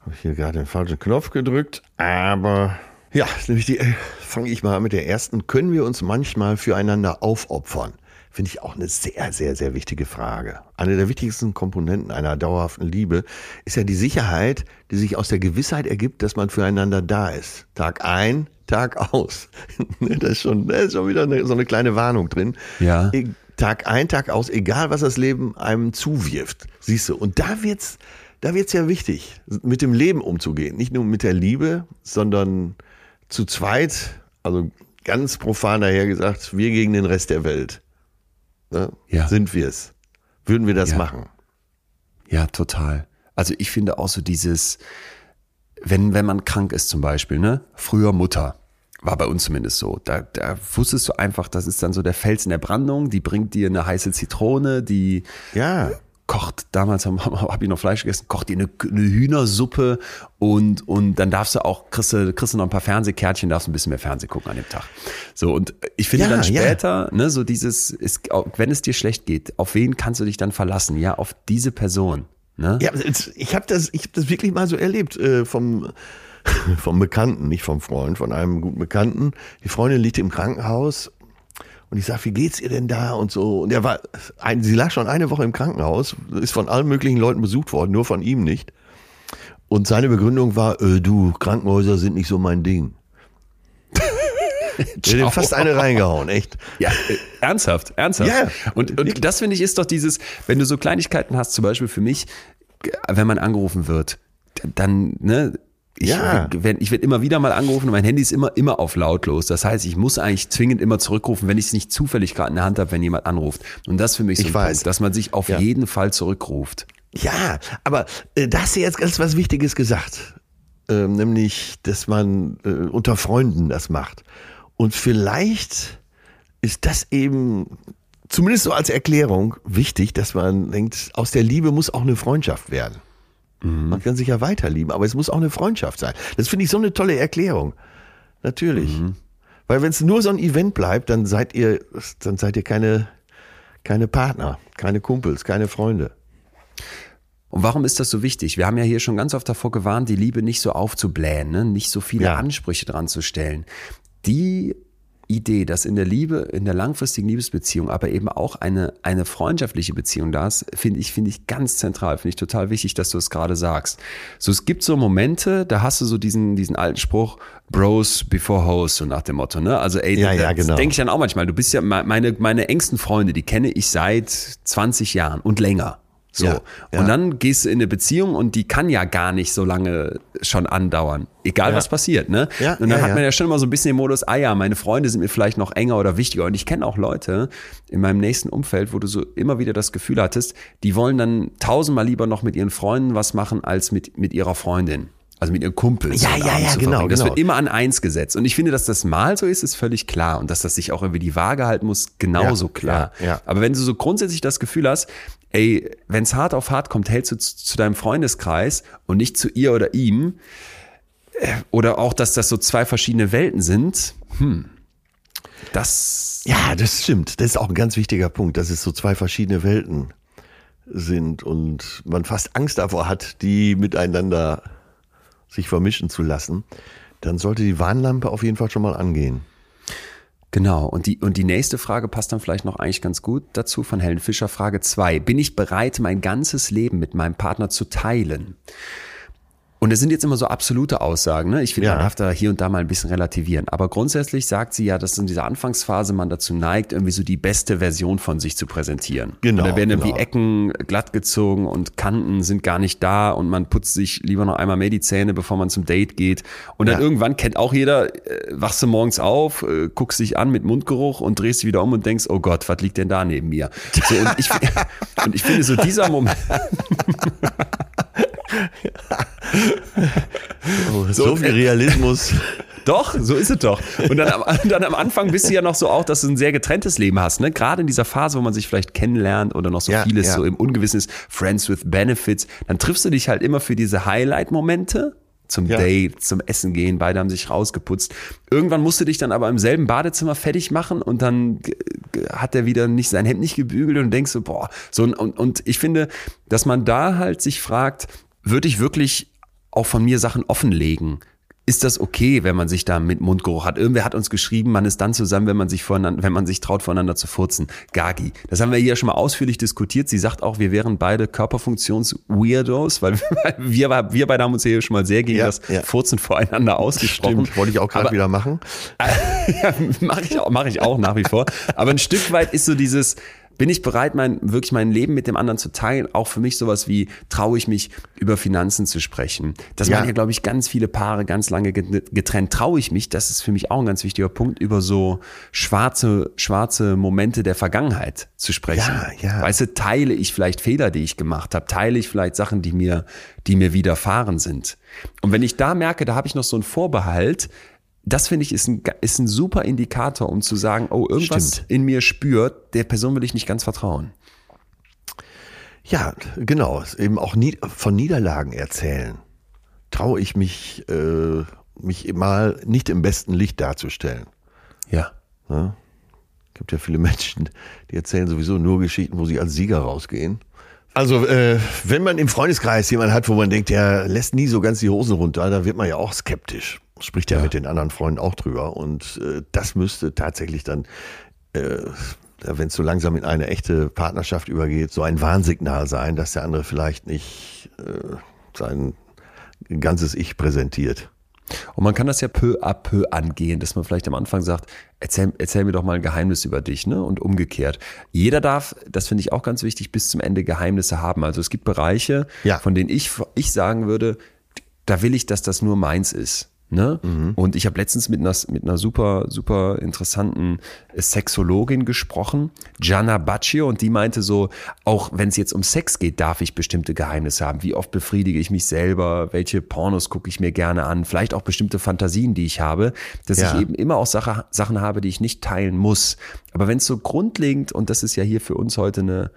habe ich hier gerade den falschen Knopf gedrückt. Aber ja, nämlich die, äh, fange ich mal mit der ersten. Können wir uns manchmal füreinander aufopfern? Finde ich auch eine sehr, sehr, sehr wichtige Frage. Eine der wichtigsten Komponenten einer dauerhaften Liebe ist ja die Sicherheit, die sich aus der Gewissheit ergibt, dass man füreinander da ist. Tag ein, Tag aus. da ist schon, da ist schon wieder eine, so eine kleine Warnung drin. Ja. E- Tag ein, Tag aus, egal was das Leben einem zuwirft. Siehst du, und da wird's, da wird's ja wichtig, mit dem Leben umzugehen. Nicht nur mit der Liebe, sondern zu zweit, also ganz profan daher gesagt, wir gegen den Rest der Welt. Ne? Ja. Sind wir's? Würden wir das Ja. machen? Ja, total. Also ich finde auch so dieses, wenn, wenn man krank ist zum Beispiel, ne? Früher Mutter. War bei uns zumindest so. Da, da wusstest du einfach, das ist dann so der Fels in der Brandung, die bringt dir eine heiße Zitrone, die Ja. Kocht, damals habe hab ich noch Fleisch gegessen, kocht dir eine, eine Hühnersuppe und, und dann darfst du auch, kriegst du, kriegst du noch ein paar Fernsehkärtchen, darfst ein bisschen mehr Fernsehen gucken an dem Tag. So, und ich finde Ja, dann ja. später, ne, so dieses, ist, wenn es dir schlecht geht, auf wen kannst du dich dann verlassen? Ja, auf diese Person. Ne? Ja, ich habe das, ich hab das wirklich mal so erlebt äh, vom, vom Bekannten, nicht vom Freund, von einem guten Bekannten. Die Freundin liegt im Krankenhaus und ich sag, wie geht's ihr denn da und so. Und er war, ein, sie lag schon eine Woche im Krankenhaus, ist von allen möglichen Leuten besucht worden, nur von ihm nicht. Und seine Begründung war, äh, du, Krankenhäuser sind nicht so mein Ding. Der hat fast eine reingehauen, echt. Ja, äh, ernsthaft, ernsthaft. Ja, und, und das finde ich ist doch dieses, wenn du so Kleinigkeiten hast, zum Beispiel für mich, wenn man angerufen wird, dann, ne, ich, Ja. wenn, ich werde immer wieder mal angerufen und mein Handy ist immer, immer auf lautlos. Das heißt, ich muss eigentlich zwingend immer zurückrufen, wenn ich es nicht zufällig gerade in der Hand habe, wenn jemand anruft. Und das für mich so Ich ein weiß. Punkt, dass man sich auf Ja. jeden Fall zurückruft. Ja, aber äh, da hast du jetzt ganz was Wichtiges gesagt. Ähm, nämlich, dass man äh, unter Freunden das macht. Und vielleicht ist das eben, zumindest so als Erklärung, wichtig, dass man denkt, aus der Liebe muss auch eine Freundschaft werden. Man kann sich ja weiterlieben, aber es muss auch eine Freundschaft sein. Das finde ich so eine tolle Erklärung. Natürlich. Weil wenn es nur so ein Event bleibt, dann seid ihr, dann seid ihr keine, keine Partner, keine Kumpels, keine Freunde. Und warum ist das so wichtig? Wir haben ja hier schon ganz oft davor gewarnt, die Liebe nicht so aufzublähen, ne? nicht so viele Ja. Ansprüche dran zu stellen. Die Idee, dass in der Liebe, in der langfristigen Liebesbeziehung, aber eben auch eine, eine freundschaftliche Beziehung da ist, finde ich, finde ich ganz zentral, finde ich total wichtig, dass du es gerade sagst. So, es gibt so Momente, da hast du so diesen, diesen alten Spruch, Bros before Hoes, so nach dem Motto, ne? Also, ey, Ja, ja, das genau. denke ich dann auch manchmal. Du bist ja, me- meine, meine engsten Freunde, die kenne ich seit 20 Jahren und länger. So. Ja, ja. Und dann gehst du in eine Beziehung und die kann ja gar nicht so lange schon andauern. Egal Ja. was passiert, ne? Ja, und dann hat man ja schon immer so ein bisschen den Modus, ah ja, meine Freunde sind mir vielleicht noch enger oder wichtiger. Und ich kenne auch Leute in meinem nächsten Umfeld, wo du so immer wieder das Gefühl hattest, die wollen dann tausendmal lieber noch mit ihren Freunden was machen, als mit, mit ihrer Freundin. Also mit ihren Kumpels. Ja, ja, ja, genau, verbringen. Das genau. wird immer an eins gesetzt. Und ich finde, dass das mal so ist, ist völlig klar. Und dass das sich auch irgendwie die Waage halten muss, genauso Ja, klar. ja, ja. Aber wenn du so grundsätzlich das Gefühl hast, ey, wenn's hart auf hart kommt, hältst du zu, zu deinem Freundeskreis und nicht zu ihr oder ihm. Äh, Oder auch, dass das so zwei verschiedene Welten sind. Hm. Das. Ja, das stimmt. Das ist auch ein ganz wichtiger Punkt, dass es so zwei verschiedene Welten sind und man fast Angst davor hat, die miteinander sich vermischen zu lassen. Dann sollte die Warnlampe auf jeden Fall schon mal angehen. Genau. Und die, und die nächste Frage passt dann vielleicht noch eigentlich ganz gut dazu von Helen Fischer. Frage zwei: Bin ich bereit, mein ganzes Leben mit meinem Partner zu teilen? Und es sind jetzt immer so absolute Aussagen. Ne? Ich finde, Ja. man darf da hier und da mal ein bisschen relativieren. Aber grundsätzlich sagt sie ja, dass in dieser Anfangsphase man dazu neigt, irgendwie so die beste Version von sich zu präsentieren. Genau, Und da werden irgendwie genau. Ecken glatt gezogen und Kanten sind gar nicht da und man putzt sich lieber noch einmal mehr die Zähne, bevor man zum Date geht. Und dann Ja. irgendwann kennt auch jeder, äh, wachst du morgens auf, äh, guckst dich an mit Mundgeruch und drehst dich wieder um und denkst, oh Gott, was liegt denn da neben mir? So, und, ich, und ich finde so dieser Moment, Oh, so, viel Realismus. Doch, so ist es doch. Und dann am, dann am Anfang bist du ja noch so auch, dass du ein sehr getrenntes Leben hast. Ne? Gerade in dieser Phase, wo man sich vielleicht kennenlernt oder noch so Ja, vieles ja. so im Ungewissen ist, Friends with Benefits, dann triffst du dich halt immer für diese Highlight-Momente zum Ja. Date, zum Essen gehen, beide haben sich rausgeputzt. Irgendwann musst du dich dann aber im selben Badezimmer fertig machen und dann hat er wieder nicht sein Hemd nicht gebügelt und denkst so, boah, so und, und ich finde, dass man da halt sich fragt, würde ich wirklich auch von mir Sachen offenlegen? Ist das okay, wenn man sich da mit Mundgeruch hat? Irgendwer hat uns geschrieben, man ist dann zusammen, wenn man sich voneinander, wenn man sich traut, voneinander zu furzen. Gagi. Das haben wir hier schon mal ausführlich diskutiert. Sie sagt auch, wir wären beide Körperfunktions-Weirdos, weil wir, wir, beide haben uns hier schon mal sehr gegen Ja, das ja. Furzen voreinander ausgesprochen. Stimmt, wollte ich auch gerade wieder machen. mache ich, auch- mach ich auch nach wie vor. Aber ein Stück weit ist so dieses, bin ich bereit, mein, wirklich mein Leben mit dem anderen zu teilen? Auch für mich sowas wie, traue ich mich, über Finanzen zu sprechen? Das Ja. machen ja, glaube ich, ganz viele Paare ganz lange get- getrennt. Traue ich mich, das ist für mich auch ein ganz wichtiger Punkt, über so schwarze, schwarze Momente der Vergangenheit zu sprechen. Ja, ja. Weißt du, teile ich vielleicht Fehler, die ich gemacht habe? Teile ich vielleicht Sachen, die mir, die mir widerfahren sind? Und wenn ich da merke, da habe ich noch so einen Vorbehalt, das finde ich ist ein, ist ein super Indikator, um zu sagen, oh, irgendwas Stimmt. in mir spürt, der Person will ich nicht ganz vertrauen. Ja, genau. Eben auch von Niederlagen erzählen. Traue ich mich, äh, mich mal nicht im besten Licht darzustellen. Ja. Ne? gibt ja viele Menschen, die erzählen sowieso nur Geschichten, wo sie als Sieger rausgehen. Also, äh, wenn man im Freundeskreis jemanden hat, wo man denkt, der lässt nie so ganz die Hosen runter, da wird man ja auch skeptisch. Spricht ja, mit den anderen Freunden auch drüber. Und äh, das müsste tatsächlich dann, äh, wenn es so langsam in eine echte Partnerschaft übergeht, so ein Warnsignal sein, dass der andere vielleicht nicht äh, sein ganzes Ich präsentiert. Und man kann das ja peu à peu angehen, dass man vielleicht am Anfang sagt, erzähl, erzähl mir doch mal ein Geheimnis über dich, ne? Und umgekehrt. Jeder darf, das finde ich auch ganz wichtig, bis zum Ende Geheimnisse haben. Also es gibt Bereiche, Ja. von denen ich, ich sagen würde, da will ich, dass das nur meins ist. Ne? Und ich habe letztens mit einer, mit einer super, super interessanten Sexologin gesprochen, Gianna Baccio, und die meinte so, auch wenn es jetzt um Sex geht, darf ich bestimmte Geheimnisse haben. Wie oft befriedige ich mich selber? Welche Pornos gucke ich mir gerne an? Vielleicht auch bestimmte Fantasien, die ich habe, dass Ja. ich eben immer auch Sache, Sachen habe, die ich nicht teilen muss. Aber wenn es so grundlegend, und das ist ja hier für uns heute eine,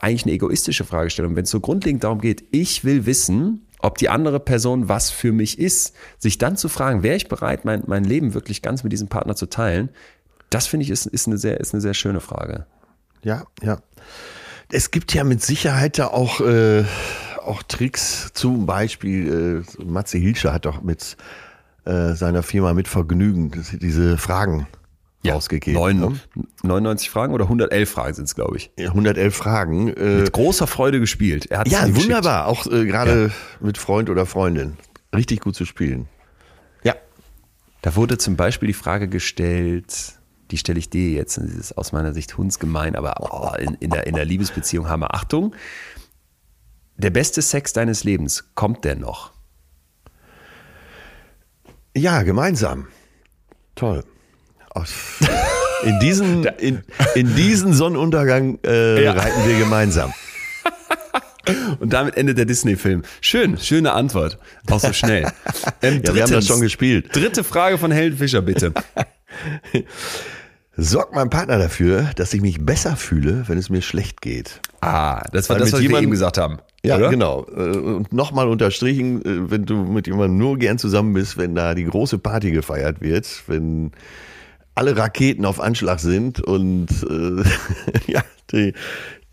eigentlich eine egoistische Fragestellung, wenn es so grundlegend darum geht, ich will wissen, ob die andere Person was für mich ist, sich dann zu fragen, wäre ich bereit, mein, mein Leben wirklich ganz mit diesem Partner zu teilen, das finde ich ist, ist, eine sehr, ist eine sehr schöne Frage. Ja, ja. Es gibt ja mit Sicherheit da auch, äh, auch Tricks, zum Beispiel, äh, Matze Hilscher hat doch mit äh, seiner Firma mit Vergnügen diese Fragen rausgegeben. Neun, ne? 99 Fragen oder 111 Fragen sind es, glaube ich. Ja, 111 Fragen. Äh, Mit großer Freude gespielt. Er hat's ja, wunderbar. Auch äh, gerade mit Freund oder Freundin. Richtig gut zu spielen. Ja. Da wurde zum Beispiel die Frage gestellt, die stelle ich dir jetzt, das ist aus meiner Sicht hundsgemein, aber oh, in, in, der, in der Liebesbeziehung haben wir Achtung. Der beste Sex deines Lebens, kommt der noch? Ja, gemeinsam. Toll. In diesen, in, in diesen Sonnenuntergang äh, Ja. reiten wir gemeinsam. Und damit endet der Disney-Film. Schön, schöne Antwort. Auch so schnell. Ähm, Ja, wir haben das schon gespielt. Dritte Frage von Helen Fischer, bitte. Sorgt mein Partner dafür, dass ich mich besser fühle, wenn es mir schlecht geht. Ah, das war Weil das, was wir jemandem- eben gesagt haben. Ja, oder? genau. Äh, Und nochmal unterstrichen, äh, wenn du mit jemandem nur gern zusammen bist, wenn da die große Party gefeiert wird, wenn alle Raketen auf Anschlag sind und äh, ja, die,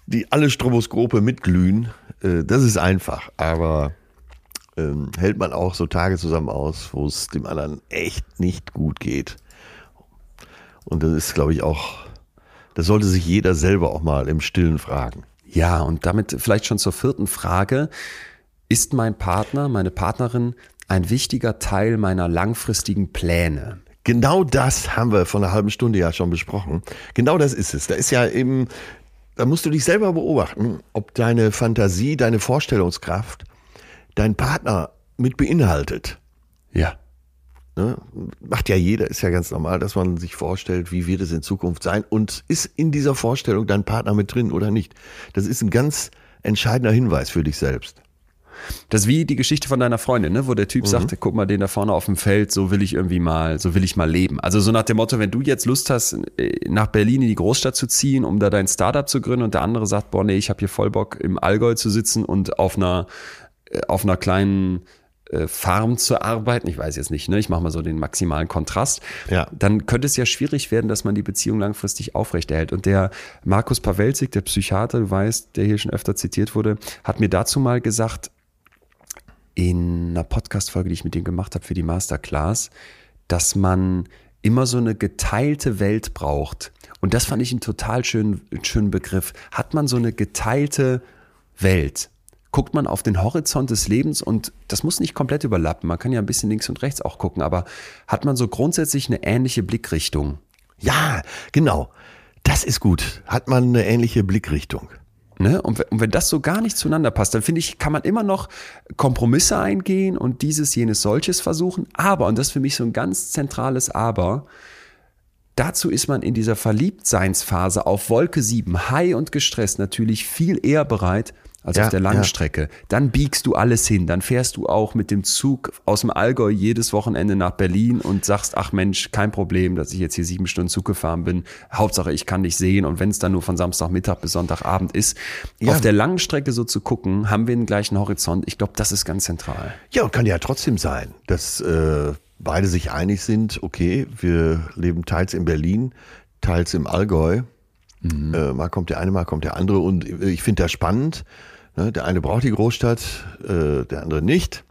die alle Stroboskope mitglühen, äh, das ist einfach. Aber ähm, hält man auch so Tage zusammen aus, wo es dem anderen echt nicht gut geht. Und das ist, glaube ich, auch, das sollte sich jeder selber auch mal im Stillen fragen. Ja, und damit vielleicht schon zur vierten Frage. Ist mein Partner, meine Partnerin ein wichtiger Teil meiner langfristigen Pläne? Genau das haben wir vor einer halben Stunde ja schon besprochen. Genau das ist es. Da ist ja eben, da musst du dich selber beobachten, ob deine Fantasie, deine Vorstellungskraft dein Partner mit beinhaltet. Ja. Ne? Macht ja jeder, ist ja ganz normal, dass man sich vorstellt, wie wird es in Zukunft sein und ist in dieser Vorstellung dein Partner mit drin oder nicht. Das ist ein ganz entscheidender Hinweis für dich selbst. Das ist wie die Geschichte von deiner Freundin, ne? wo der Mhm. Typ sagte, guck mal, den da vorne auf dem Feld, so will ich irgendwie mal, so will ich mal leben. Also so nach dem Motto, wenn du jetzt Lust hast, äh, nach Berlin in die Großstadt zu ziehen, um da dein Startup zu gründen und der andere sagt, boah, nee, ich habe hier voll Bock im Allgäu zu sitzen und auf einer, äh, auf einer kleinen äh, Farm zu arbeiten, ich weiß jetzt nicht, ne? ich mache mal so den maximalen Kontrast, Ja. dann könnte es ja schwierig werden, dass man die Beziehung langfristig aufrechterhält. Und der Markus Pawelzig, der Psychiater, du weißt, der hier schon öfter zitiert wurde, hat mir dazu mal gesagt, in einer Podcast-Folge, die ich mit ihm gemacht habe für die Masterclass, dass man immer so eine geteilte Welt braucht. Und das fand ich einen total schönen, schönen Begriff. Hat man so eine geteilte Welt? Guckt man auf den Horizont des Lebens und das muss nicht komplett überlappen. Man kann ja ein bisschen links und rechts auch gucken, aber hat man so grundsätzlich eine ähnliche Blickrichtung? Ja, genau. Das ist gut. Hat man eine ähnliche Blickrichtung. Ne? Und, und wenn das so gar nicht zueinander passt, dann finde ich, kann man immer noch Kompromisse eingehen und dieses, jenes, solches versuchen. Aber, und das ist für mich so ein ganz zentrales Aber, dazu ist man in dieser Verliebtseinsphase auf Wolke 7, high und gestresst, natürlich viel eher bereit als Ja, auf der ja. Langstrecke. Dann biegst du alles hin. Dann fährst du auch mit dem Zug aus dem Allgäu jedes Wochenende nach Berlin und sagst, ach Mensch, kein Problem, dass ich jetzt hier sieben Stunden Zug gefahren bin. Hauptsache, ich kann dich sehen. Und wenn es dann nur von Samstagmittag bis Sonntagabend ist, Ja. auf der langen Strecke so zu gucken, haben wir den gleichen Horizont. Ich glaube, das ist ganz zentral. Ja, und kann ja trotzdem sein, dass äh, beide sich einig sind, okay, wir leben teils in Berlin, teils im Allgäu. Äh, mal kommt der eine, mal kommt der andere. Und ich finde das spannend. Ne? Der eine braucht die Großstadt, äh, der andere nicht.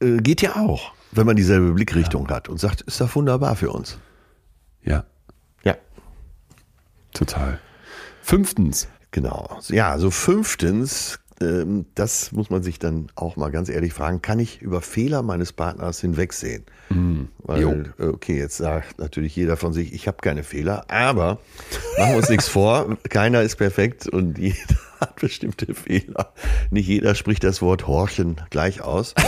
Äh, geht ja auch, wenn man dieselbe Blickrichtung hat und sagt, ist doch wunderbar für uns. Ja, Ja. total. Fünftens. Genau. Ja, so fünftens, das muss man sich dann auch mal ganz ehrlich fragen, kann ich über Fehler meines Partners hinwegsehen? Weil, äh, okay, jetzt sagt natürlich jeder von sich, ich habe keine Fehler, aber machen wir uns nichts vor, keiner ist perfekt und jeder hat bestimmte Fehler. Nicht jeder spricht das Wort Horchen gleich aus.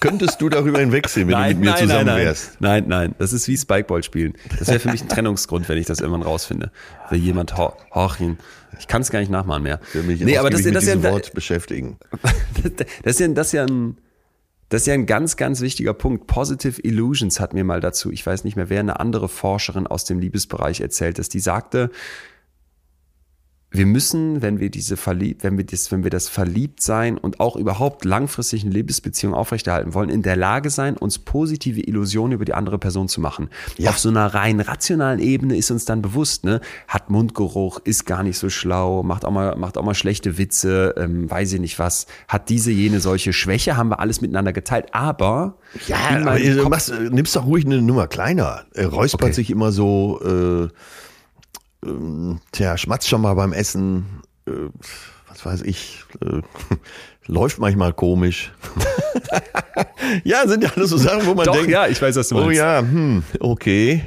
Könntest du darüber hinwegsehen, wenn du mit mir zusammen nein, wärst? Nein, nein, das ist wie Spikeball spielen. Das wäre für mich ein Trennungsgrund, wenn ich das irgendwann rausfinde. Will jemand ho horchen. Ich kann es gar nicht nachmachen mehr. Ich will mich nee, aber das, ausgiebig das, mit ist ja, diesem Wort beschäftigen. das, ist ja, das, ist ja ein, das ist ja ein ganz, ganz wichtiger Punkt. Positive Illusions hat mir mal dazu, ich weiß nicht mehr, wer eine andere Forscherin aus dem Liebesbereich erzählt ist, die sagte, wir müssen, wenn wir diese verliebt, wenn wir das, wenn wir das Verliebtsein und auch überhaupt langfristig eine Liebesbeziehung aufrechterhalten wollen, in der Lage sein, uns positive Illusionen über die andere Person zu machen. Ja. Auf so einer rein rationalen Ebene ist uns dann bewusst, ne, hat Mundgeruch, ist gar nicht so schlau, macht auch mal, macht auch mal schlechte Witze, ähm, weiß ich nicht was, hat diese, jene, solche Schwäche, haben wir alles miteinander geteilt, aber Ja, aber machst, nimmst doch ruhig eine Nummer kleiner. Er räuspert Okay. sich immer so, äh, ähm, tja, schmatzt schon mal beim Essen, äh, was weiß ich, äh, läuft manchmal komisch. ja, sind ja alles so Sachen, wo man Doch, denkt, ja, ich weiß, was du oh meinst. ja, hm, okay.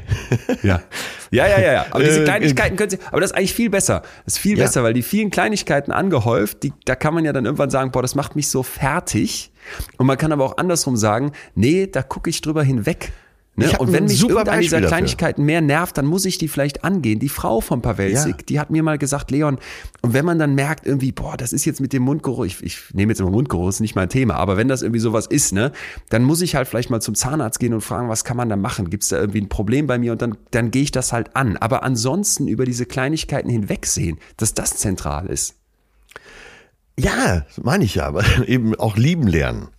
Ja. Ja, ja, ja, ja. Aber diese Äh, Kleinigkeiten können sie, aber das ist eigentlich viel besser. Das ist viel Ja. besser, weil die vielen Kleinigkeiten angehäuft, die, da kann man ja dann irgendwann sagen, boah, das macht mich so fertig. Und man kann aber auch andersrum sagen, nee, da gucke ich drüber hinweg. Ne? Und wenn mich super irgendeine dieser. Kleinigkeiten mehr nervt, dann muss ich die vielleicht angehen. Die Frau von Pawelzig, Ja. die hat mir mal gesagt, Leon, und wenn man dann merkt irgendwie, boah, das ist jetzt mit dem Mundgeruch, ich, ich nehme jetzt immer Mundgeruch, ist nicht mein Thema, aber wenn das irgendwie sowas ist, ne, dann muss ich halt vielleicht mal zum Zahnarzt gehen und fragen, was kann man da machen? Gibt es da irgendwie ein Problem bei mir? Und dann, dann gehe ich das halt an. Aber ansonsten über diese Kleinigkeiten hinwegsehen, dass das zentral ist. Ja, meine ich ja, aber eben auch lieben lernen.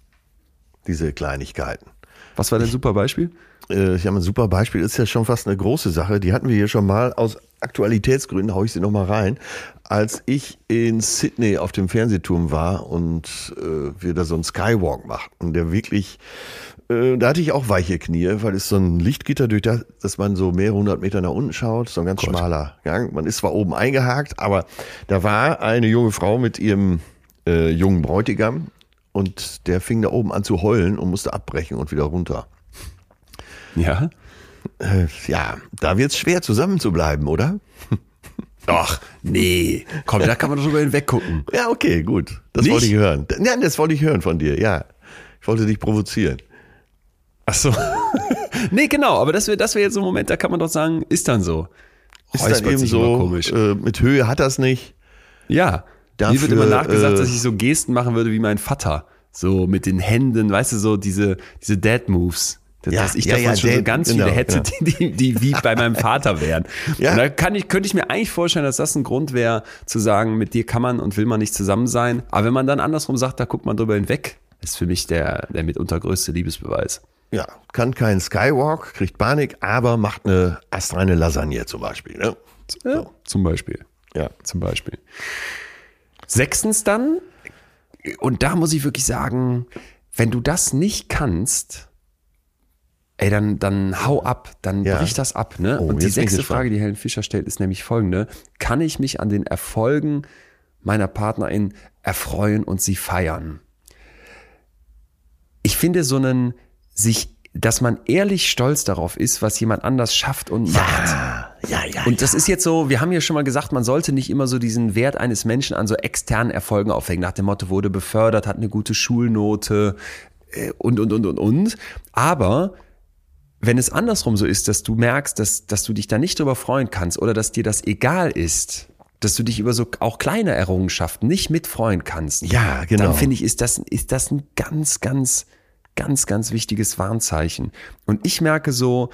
Diese Kleinigkeiten. Was war dein super Beispiel? Äh, Ich habe ein super Beispiel, ist ja schon fast eine große Sache. Die hatten wir hier schon mal. Aus Aktualitätsgründen hau ich sie nochmal rein. Als ich in Sydney auf dem Fernsehturm war und äh, wir da so einen Skywalk machten, der wirklich, äh, da hatte ich auch weiche Knie, weil es so ein Lichtgitter, durch das, dass man so mehrere hundert Meter nach unten schaut, so ein ganz schmaler Gang. Man ist zwar oben eingehakt, aber da war eine junge Frau mit ihrem äh, jungen Bräutigam und der fing da oben an zu heulen und musste abbrechen und wieder runter. Ja. Äh, ja, da wird's schwer zusammen zu bleiben, oder? Ach, nee. Komm, da kann man doch drüber hinweggucken. Ja, okay, gut. Das Nicht? wollte ich hören. Nein, das wollte ich hören von dir, ja. Ich wollte dich provozieren. Ach so. nee, genau, aber das wäre das wär jetzt so ein Moment, da kann man doch sagen, ist dann so. Ist Räuspert dann eben so, komisch. äh, mit Höhe hat das nicht. Ja. Dafür, Mir wird immer nachgesagt, äh, dass ich so Gesten machen würde wie mein Vater. So mit den Händen, weißt du, so diese, diese Dad-Moves. Dass Ja, dass ich ja, ja, schon so Dad- ganz genau, viele hätte, genau. die, die, die wie bei meinem Vater wären. Ja. Und da kann ich, könnte ich mir eigentlich vorstellen, dass das ein Grund wäre, zu sagen, mit dir kann man und will man nicht zusammen sein. Aber wenn man dann andersrum sagt, da guckt man drüber hinweg, ist für mich der, der mitunter größte Liebesbeweis. Ja, kann keinen Skywalk, kriegt Panik, aber macht eine astreine Lasagne zum Beispiel. Ne? Ja, Zum Beispiel. Ja. Zum Beispiel. Sechstens dann, und da muss ich wirklich sagen, wenn du das nicht kannst, ey, dann, dann hau ab, dann Ja. brich das ab. Ne? Oh, und die sechste. Frage, die Helen Fischer stellt, ist nämlich folgende. Kann ich mich an den Erfolgen meiner Partnerin erfreuen und sie feiern? Ich finde so einen, sich, dass man ehrlich stolz darauf ist, was jemand anders schafft und macht. Ja, ja. Und das ist jetzt so, wir haben ja schon mal gesagt, man sollte nicht immer so diesen Wert eines Menschen an so externen Erfolgen aufhängen, nach dem Motto, wurde befördert, hat eine gute Schulnote äh, und, und, und, und, und. Aber wenn es andersrum so ist, dass du merkst, dass, dass du dich da nicht drüber freuen kannst oder dass dir das egal ist, dass du dich über so auch kleine Errungenschaften nicht mitfreuen kannst, Ja, genau. dann finde ich, ist das, ist das ein ganz, ganz, ganz, ganz wichtiges Warnzeichen. Und ich merke so,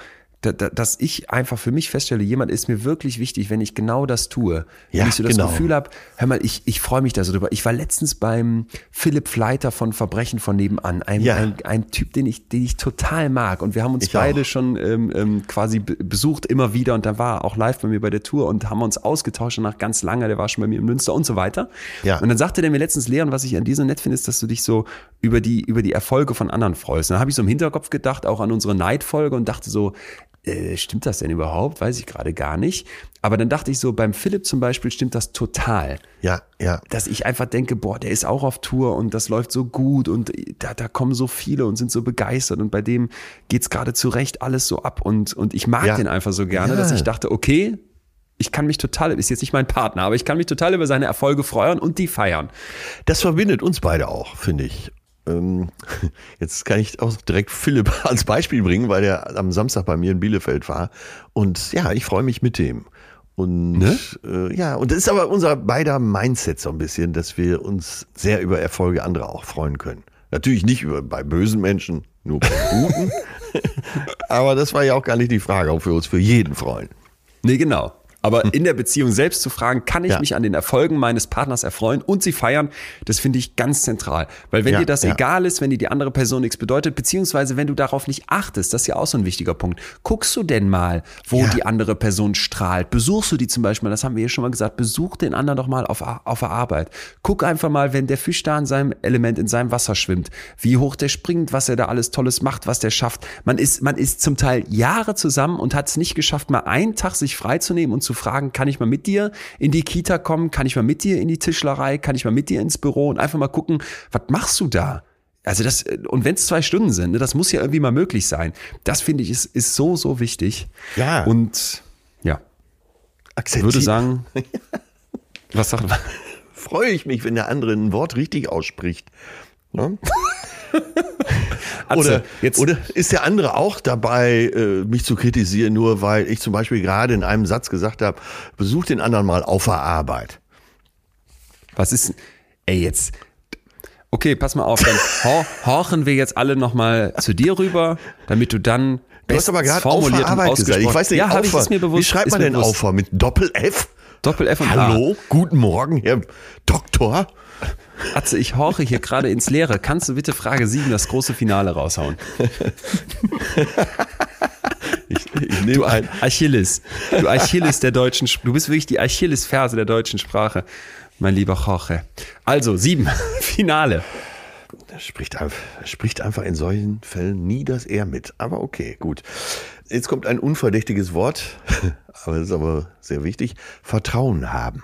dass ich einfach für mich feststelle, jemand ist mir wirklich wichtig, wenn ich genau das tue. Ja, wenn ich so das genau. Gefühl habe, hör mal, ich, ich freue mich da so drüber. Ich war letztens beim Philipp Fleiter von Verbrechen von nebenan, ein, Ja. ein, ein Typ, den ich, den ich total mag. Und wir haben uns Ich beide auch. schon ähm, ähm, quasi be- besucht immer wieder und da war auch live bei mir bei der Tour und haben uns ausgetauscht nach ganz lange, der war schon bei mir in Münster und so weiter. Ja. Und dann sagte der mir letztens, Leon, was ich an dir so nett finde, ist, dass du dich so über die, über die Erfolge von anderen freust. Und dann habe ich so im Hinterkopf gedacht, auch an unsere Neidfolge und dachte so, äh, stimmt das denn überhaupt? Weiß ich gerade gar nicht. Aber dann dachte ich so, beim Philipp zum Beispiel stimmt das total Ja, ja. dass ich einfach denke, boah, der ist auch auf Tour und das läuft so gut und da, da kommen so viele und sind so begeistert und bei dem geht's gerade zurecht alles so ab und, und ich mag Ja. den einfach so gerne, Ja. dass ich dachte, okay, ich kann mich total, ist jetzt nicht mein Partner, aber ich kann mich total über seine Erfolge freuen und die feiern. Das verbindet uns beide auch, finde ich. Ähm, Jetzt kann ich auch direkt Philipp als Beispiel bringen, weil er am Samstag bei mir in Bielefeld war. Und ja, ich freue mich mit dem. Und Ne? äh, ja, und das ist aber unser beider Mindset so ein bisschen, dass wir uns sehr über Erfolge anderer auch freuen können. Natürlich nicht über, bei bösen Menschen, nur bei guten. aber das war ja auch gar nicht die Frage, ob wir uns für jeden freuen. Nee, genau. Aber in der Beziehung selbst zu fragen, kann ich Ja. mich an den Erfolgen meines Partners erfreuen und sie feiern, das finde ich ganz zentral. Weil wenn Ja, dir das ja. egal ist, wenn dir die andere Person nichts bedeutet, beziehungsweise wenn du darauf nicht achtest, das ist ja auch so ein wichtiger Punkt. Guckst du denn mal, wo die andere Person strahlt? Besuchst du die zum Beispiel, das haben wir ja schon mal gesagt, besuch den anderen doch mal auf, auf der Arbeit. Guck einfach mal, wenn der Fisch da in seinem Element, in seinem Wasser schwimmt, wie hoch der springt, was er da alles Tolles macht, was der schafft. Man ist, man ist zum Teil Jahre zusammen und hat es nicht geschafft, mal einen Tag sich freizunehmen und zu fragen, kann ich mal mit dir in die Kita kommen? Kann ich mal mit dir in die Tischlerei? Kann ich mal mit dir ins Büro? Und einfach mal gucken, was machst du da? Also das, und wenn es zwei Stunden sind, ne, das muss ja irgendwie mal möglich sein. Das finde ich ist, ist so, so wichtig. Ja. Und ja, ich Akzeptieren. würde sagen, was sagt man? freue ich mich, wenn der andere ein Wort richtig ausspricht. Ne? Oder, jetzt, oder ist der andere auch dabei, äh, mich zu kritisieren, nur weil ich zum Beispiel gerade in einem Satz gesagt habe, besuch den anderen mal auf der Arbeit. was ist, ey, jetzt, okay, pass mal auf, dann hor horchen wir jetzt alle nochmal zu dir rüber, damit du dann Du hast aber gerade auf der formuliert und Arbeit gesagt. Ich weiß nicht, ja, habe ich Aufer- es mir bewusst. Wie schreibt ist man denn bewusst. Aufer? Mit Doppel-F? Doppel F und A. Hallo, guten Morgen, Herr Doktor. Atze, ich horche hier gerade ins Leere. Kannst du bitte Frage 7, das große Finale raushauen? Ich, ich Du nehme ein. Achilles. Du Achilles der deutschen Du bist wirklich die Achillesferse der deutschen Sprache. Mein lieber Jorge. Also, sieben. Finale. Er spricht, einfach, spricht einfach in solchen Fällen nie das Er mit. Aber okay, gut. Jetzt kommt ein unverdächtiges Wort, aber das ist aber sehr wichtig. Vertrauen haben.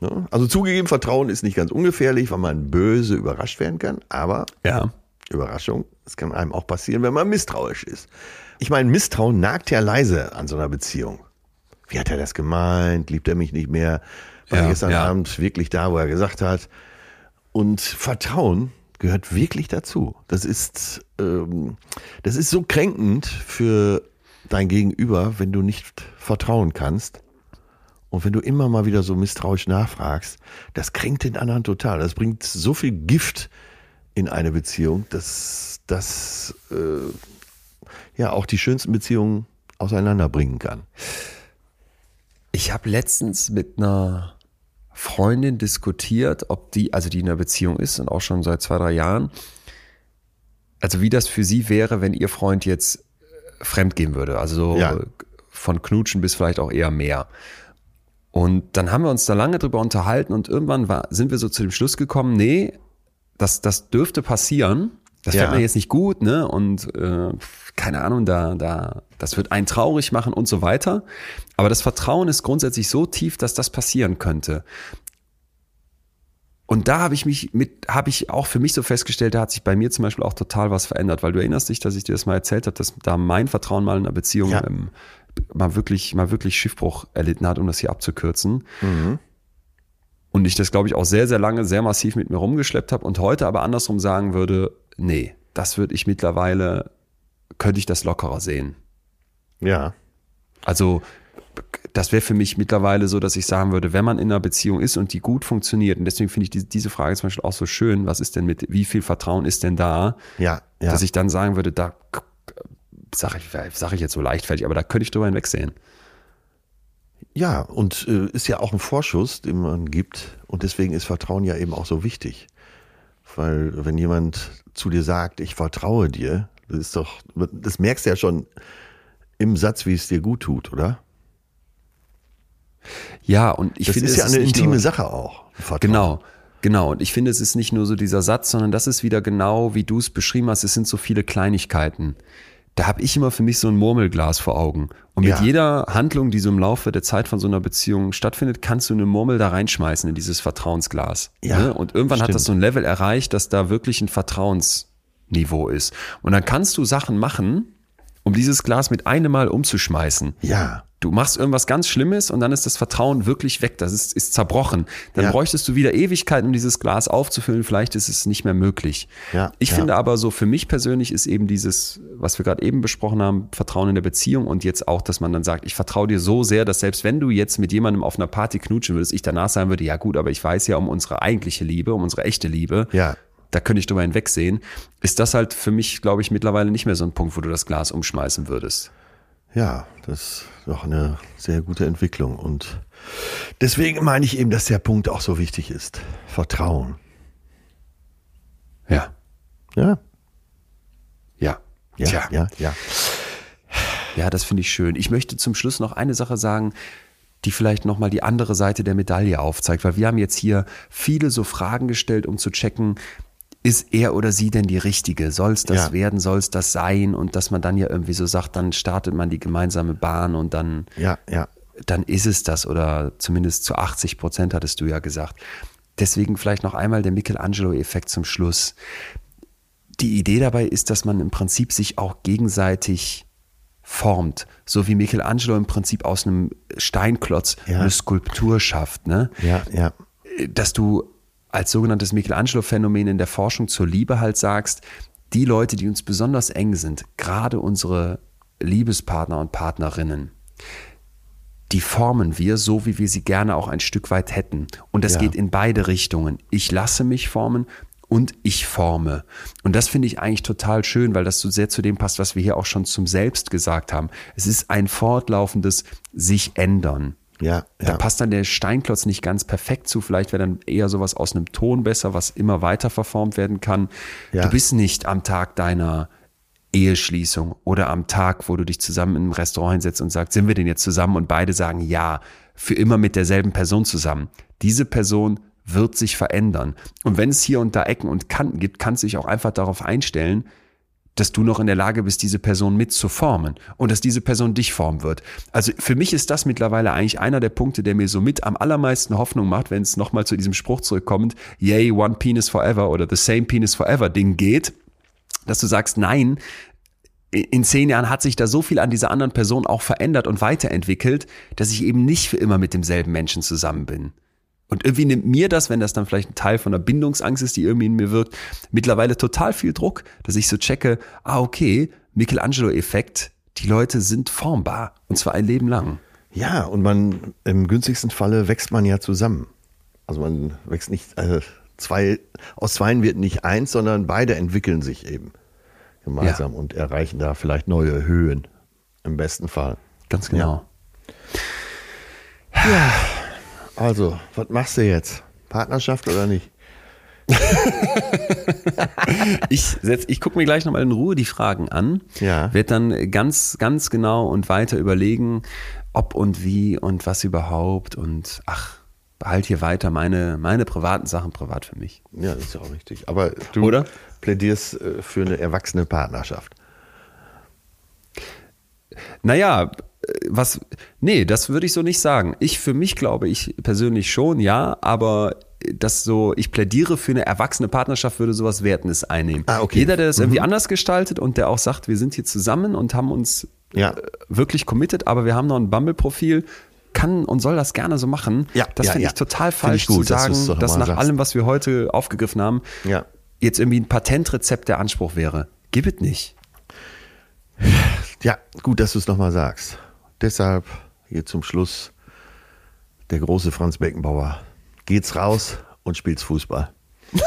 Ne? Also zugegeben, Vertrauen ist nicht ganz ungefährlich, weil man böse überrascht werden kann. Aber Ja. Überraschung, es kann einem auch passieren, wenn man misstrauisch ist. Ich meine, Misstrauen nagt ja leise an so einer Beziehung. Wie hat er das gemeint? Liebt er mich nicht mehr? War Ja, er gestern ja. Abend wirklich da, wo er gesagt hat? Und Vertrauen gehört wirklich dazu. Das ist, ähm, das ist so kränkend für dein Gegenüber, wenn du nicht vertrauen kannst. Und wenn du immer mal wieder so misstrauisch nachfragst, das kränkt den anderen total. Das bringt so viel Gift in eine Beziehung, dass das äh, ja auch die schönsten Beziehungen auseinanderbringen kann. Ich habe letztens mit einer Freundin diskutiert, ob die, also die in einer Beziehung ist und auch schon seit zwei, drei Jahren, also wie das für sie wäre, wenn ihr Freund jetzt äh, fremd gehen würde. Also so Ja. von Knutschen bis vielleicht auch eher mehr. Und dann haben wir uns da lange drüber unterhalten und irgendwann war, sind wir so zu dem Schluss gekommen, nee, das, das dürfte passieren. Das Ja. fällt mir jetzt nicht gut, ne? Und äh, keine Ahnung, da, da, das wird einen traurig machen und so weiter. Aber das Vertrauen ist grundsätzlich so tief, dass das passieren könnte. Und da habe ich mich mit, habe ich auch für mich so festgestellt, da hat sich bei mir zum Beispiel auch total was verändert, weil du erinnerst dich, dass ich dir das mal erzählt habe, dass da mein Vertrauen mal in einer Beziehung Ja. ähm, mal wirklich, mal wirklich Schiffbruch erlitten hat, um das hier abzukürzen. Und ich das, glaube ich, auch sehr, sehr lange, sehr massiv mit mir rumgeschleppt habe und heute aber andersrum sagen würde, nee, das würde ich mittlerweile, könnte ich das lockerer sehen. Ja. Also das wäre für mich mittlerweile so, dass ich sagen würde, wenn man in einer Beziehung ist und die gut funktioniert, und deswegen finde ich die, diese Frage zum Beispiel auch so schön, was ist denn mit, wie viel Vertrauen ist denn da, Ja, ja. dass ich dann sagen würde, da sage ich, sag ich jetzt so leichtfertig, aber da könnte ich drüber hinwegsehen. Ja, und äh, ist ja auch ein Vorschuss, den man gibt. Und deswegen ist Vertrauen ja eben auch so wichtig. Weil wenn jemand zu dir sagt, ich vertraue dir, das ist doch, das merkst du ja schon im Satz, wie es dir gut tut, oder? Ja, und ich das finde, ist es ja eine nicht intime nur, Sache auch. Vertrauen. Genau, genau. Und ich finde, es ist nicht nur so dieser Satz, sondern das ist wieder genau, wie du es beschrieben hast, es sind so viele Kleinigkeiten. Da habe ich immer für mich so ein Murmelglas vor Augen. Und mit Ja. jeder Handlung, die so im Laufe der Zeit von so einer Beziehung stattfindet, kannst du eine Murmel da reinschmeißen in dieses Vertrauensglas. Ja, ne? Und irgendwann hat stimmt. das so ein Level erreicht, dass da wirklich ein Vertrauensniveau ist. Und dann kannst du Sachen machen, um dieses Glas mit einem Mal umzuschmeißen. Ja. Du machst irgendwas ganz Schlimmes und dann ist das Vertrauen wirklich weg. Das ist, ist zerbrochen. Dann Ja. bräuchtest du wieder Ewigkeiten, um dieses Glas aufzufüllen. Vielleicht ist es nicht mehr möglich. Ja, ich ja. finde aber so, für mich persönlich ist eben dieses, was wir gerade eben besprochen haben, Vertrauen in der Beziehung und jetzt auch, dass man dann sagt, ich vertraue dir so sehr, dass selbst wenn du jetzt mit jemandem auf einer Party knutschen würdest, ich danach sagen würde, ja gut, aber ich weiß ja um unsere eigentliche Liebe, um unsere echte Liebe. Ja. Da könnte ich drüber hinwegsehen. Ist das halt für mich, glaube ich, mittlerweile nicht mehr so ein Punkt, wo du das Glas umschmeißen würdest. Ja, das ist doch eine sehr gute Entwicklung. Und deswegen meine ich eben, dass der Punkt auch so wichtig ist. Vertrauen. Ja. Ja. Ja. Ja, Tja. ja, ja. Ja, das finde ich schön. Ich möchte zum Schluss noch eine Sache sagen, die vielleicht nochmal die andere Seite der Medaille aufzeigt, weil wir haben jetzt hier viele so Fragen gestellt, um zu checken, ist er oder sie denn die Richtige? Soll es das Ja. werden? Soll es das sein? Und dass man dann ja irgendwie so sagt, dann startet man die gemeinsame Bahn und dann, Ja, ja. dann ist es das oder zumindest zu 80 Prozent hattest du ja gesagt. Deswegen vielleicht noch einmal der Michelangelo-Effekt zum Schluss. Die Idee dabei ist, dass man im Prinzip sich auch gegenseitig formt, so wie Michelangelo im Prinzip aus einem Steinklotz Ja. eine Skulptur schafft, ne? Ja, ja. Dass du als sogenanntes Michelangelo-Phänomen in der Forschung zur Liebe halt sagst, die Leute, die uns besonders eng sind, gerade unsere Liebespartner und Partnerinnen, die formen wir so, wie wir sie gerne auch ein Stück weit hätten. Und das Ja. geht in beide Richtungen. Ich lasse mich formen und ich forme. Und das finde ich eigentlich total schön, weil das so sehr zu dem passt, was wir hier auch schon zum Selbst gesagt haben. Es ist ein fortlaufendes sich ändern. Ja, Da ja. passt dann der Steinklotz nicht ganz perfekt zu. Vielleicht wäre dann eher sowas aus einem Ton besser, was immer weiter verformt werden kann. Ja. Du bist nicht am Tag deiner Eheschließung oder am Tag, wo du dich zusammen in einem Restaurant hinsetzt und sagst, sind wir denn jetzt zusammen? Und beide sagen ja, für immer mit derselben Person zusammen. Diese Person wird sich verändern. Und wenn es hier und da Ecken und Kanten gibt, kannst du dich auch einfach darauf einstellen, dass du noch in der Lage bist, diese Person mitzuformen und dass diese Person dich formen wird. Also für mich ist das mittlerweile eigentlich einer der Punkte, der mir so mit am allermeisten Hoffnung macht, wenn es nochmal zu diesem Spruch zurückkommt, yay, one penis forever oder the same penis forever Ding geht, dass du sagst, nein, in zehn Jahren hat sich da so viel an dieser anderen Person auch verändert und weiterentwickelt, dass ich eben nicht für immer mit demselben Menschen zusammen bin. Und irgendwie nimmt mir das, wenn das dann vielleicht ein Teil von der Bindungsangst ist, die irgendwie in mir wirkt, mittlerweile total viel Druck, dass ich so checke, ah, okay, Michelangelo-Effekt, die Leute sind formbar. Und zwar ein Leben lang. Ja, und man im günstigsten Falle wächst man ja zusammen. Also man wächst nicht äh, zwei aus zweien wird nicht eins, sondern beide entwickeln sich eben gemeinsam und erreichen da vielleicht neue Höhen im besten Fall. Ganz genau. Also, was machst du jetzt? Partnerschaft oder nicht? Ich, setz, ich gucke mir gleich nochmal in Ruhe die Fragen an. Ja. Werd dann ganz, ganz genau und weiter überlegen, ob und wie und was überhaupt. Und ach, behalt hier weiter meine, meine privaten Sachen privat für mich. Ja, das ist ja auch richtig. Aber du Oder? plädierst äh, für eine erwachsene Partnerschaft. Naja, was, nee, das würde ich so nicht sagen. Ich für mich glaube ich persönlich schon, ja, aber das so, ich plädiere für eine erwachsene Partnerschaft, würde sowas Wertendes einnehmen. Ah, okay. Jeder, der das irgendwie anders gestaltet und der auch sagt, wir sind hier zusammen und haben uns Ja. äh, wirklich committed, aber wir haben noch ein Bumble-Profil, kann und soll das gerne so machen. Ja, das ja, finde ja. ich total Finde ich falsch gut, zu dass sagen, dass mal nach sagst. allem, was wir heute aufgegriffen haben, Ja. jetzt irgendwie ein Patentrezept der Anspruch wäre. Gib es nicht. Ja, gut, dass du es nochmal sagst. Deshalb hier zum Schluss der große Franz Beckenbauer. Geht's raus und spielt's Fußball.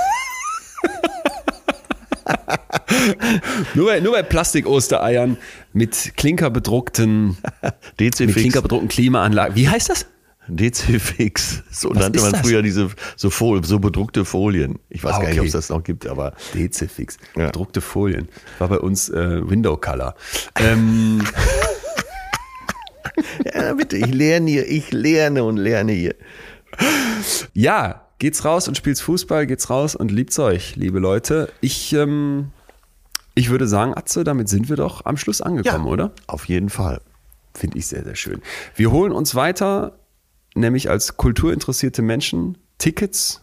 Nur bei, nur bei Plastik-Ostereiern mit klinkerbedruckten, mit DC-Fix. klinkerbedruckten Klimaanlagen. Wie heißt das? DC-Fix. So Was nannte man das? früher diese so, Fol so bedruckte Folien. Ich weiß Ah, gar nicht, okay. ob es das noch gibt, aber Dezifix. Ja. Bedruckte Folien. War bei uns äh, Window Color. Ähm, ja, bitte, ich lerne hier, ich lerne und lerne hier. ja, geht's raus und spielt's Fußball, geht's raus und liebt's euch, liebe Leute. Ich, ähm, ich würde sagen, Atze, damit sind wir doch am Schluss angekommen, oder? Auf jeden Fall. Finde ich sehr, sehr schön. Wir holen uns weiter, nämlich als kulturinteressierte Menschen, Tickets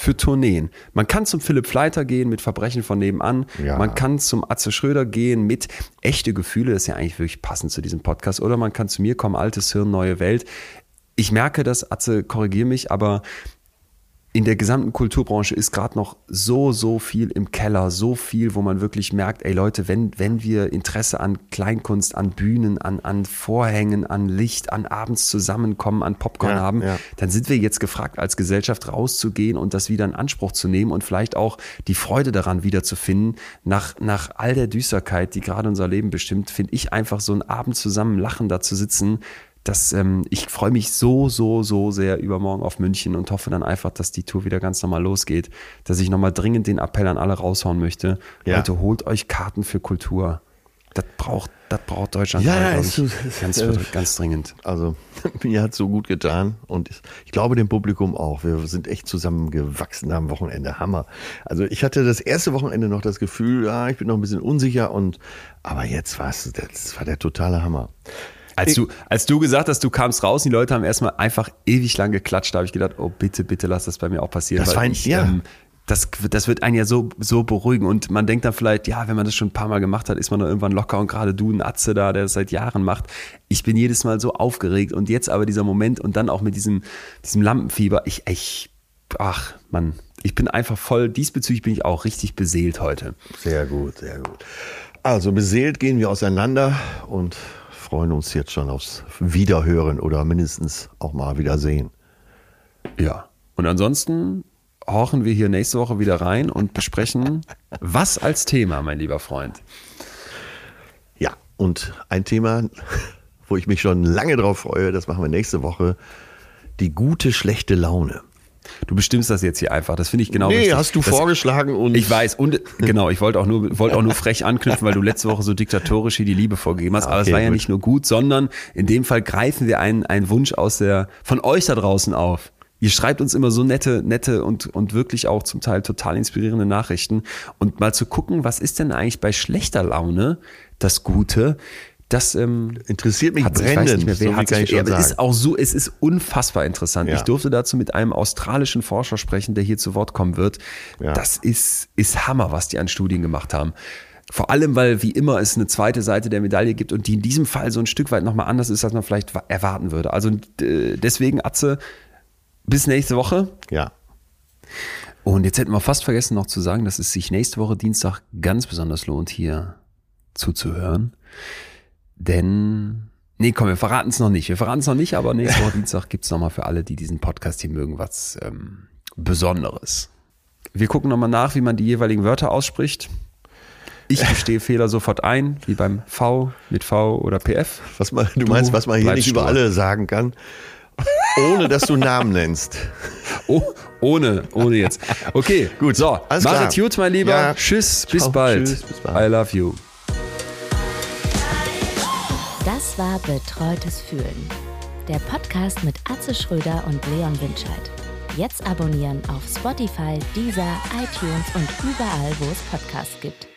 für Tourneen. Man kann zum Philipp Fleiter gehen mit Verbrechen von nebenan. Ja. Man kann zum Atze Schröder gehen mit echte Gefühle. Das ist ja eigentlich wirklich passend zu diesem Podcast. Oder man kann zu mir kommen, altes Hirn, neue Welt. Ich merke das, Atze, korrigier mich, aber in der gesamten Kulturbranche ist gerade noch so, so viel im Keller, so viel, wo man wirklich merkt, ey Leute, wenn, wenn wir Interesse an Kleinkunst, an Bühnen, an, an Vorhängen, an Licht, an abends zusammenkommen, an Popcorn Ja, haben, ja. dann sind wir jetzt gefragt, als Gesellschaft rauszugehen und das wieder in Anspruch zu nehmen und vielleicht auch die Freude daran wiederzufinden. Nach, nach all der Düsterkeit, die gerade unser Leben bestimmt, finde ich einfach so einen Abend zusammen lachen da zu sitzen, dass ähm, ich freue mich so, so, so sehr übermorgen auf München und hoffe dann einfach, dass die Tour wieder ganz normal losgeht, dass ich nochmal dringend den Appell an alle raushauen möchte. Ja. Leute, holt euch Karten für Kultur. Das braucht, das braucht Deutschland Ja, ist ich, ganz, äh, ganz dringend. Also, mir hat so gut getan und ich, ich glaube dem Publikum auch. Wir sind echt zusammengewachsen am Wochenende. Hammer. Also, ich hatte das erste Wochenende noch das Gefühl, ja, ich bin noch ein bisschen unsicher und, aber jetzt war es, das war der totale Hammer. Als du, als du gesagt hast, du kamst raus, die Leute haben erstmal einfach ewig lang geklatscht, da habe ich gedacht, oh bitte, bitte lass das bei mir auch passieren. Das war ein- ich, ja. ähm, das, das wird einen ja so, so beruhigen und man denkt dann vielleicht, ja, wenn man das schon ein paar Mal gemacht hat, ist man dann irgendwann locker und gerade du, ein Atze da, der das seit Jahren macht. Ich bin jedes Mal so aufgeregt und jetzt aber dieser Moment und dann auch mit diesem, diesem Lampenfieber, ich, ich, ach, Mann, ich bin einfach voll, diesbezüglich bin ich auch richtig beseelt heute. Sehr gut, sehr gut. Also beseelt gehen wir auseinander und freuen uns jetzt schon aufs Wiederhören oder mindestens auch mal Wiedersehen. Ja. Und ansonsten horchen wir hier nächste Woche wieder rein und besprechen was als Thema, mein lieber Freund. Ja, und ein Thema, wo ich mich schon lange drauf freue, das machen wir nächste Woche. Die gute, schlechte Laune. Du bestimmst das jetzt hier einfach. Das finde ich genau Nee, richtig. hast du das, vorgeschlagen und. Ich weiß, und genau, ich wollte auch nur, wollte auch nur frech anknüpfen, weil du letzte Woche so diktatorisch hier die Liebe vorgegeben hast. Aber es Okay, war ja gut. nicht nur gut, sondern in dem Fall greifen wir einen, einen Wunsch aus der, von euch da draußen auf. Ihr schreibt uns immer so nette, nette und, und wirklich auch zum Teil total inspirierende Nachrichten. Und mal zu gucken, was ist denn eigentlich bei schlechter Laune das Gute? Das ähm, Interessiert mich brennend. nicht mehr, so kann ich schon ist auch so, es ist unfassbar interessant. Ja. Ich durfte dazu mit einem australischen Forscher sprechen, der hier zu Wort kommen wird. Ja. Das ist, ist Hammer, was die an Studien gemacht haben. Vor allem, weil wie immer es eine zweite Seite der Medaille gibt und die in diesem Fall so ein Stück weit nochmal anders ist, als man vielleicht wa- erwarten würde. Also deswegen, Atze, bis nächste Woche. Ja. Und jetzt hätten wir fast vergessen noch zu sagen, dass es sich nächste Woche Dienstag ganz besonders lohnt, hier zuzuhören. Denn, nee, komm, wir verraten es noch nicht. Wir verraten es noch nicht, aber nächste Woche Dienstag gibt's noch nochmal für alle, die diesen Podcast hier mögen, was ähm, Besonderes. Wir gucken nochmal nach, wie man die jeweiligen Wörter ausspricht. Ich gestehe Fehler sofort ein, wie beim V mit V oder PF. Was man, du, meinst, was man hier nicht über alle sagen kann, ohne dass du Namen nennst. Oh, ohne, ohne jetzt. Okay, gut. So, Alles es gut, mein Lieber. Ja. Tschüss, bis Ciao, bald. tschüss, bis bald. I love you. Das war Betreutes Fühlen. Der Podcast mit Atze Schröder und Leon Winscheid. Jetzt abonnieren auf Spotify, Deezer, iTunes und überall, wo es Podcasts gibt.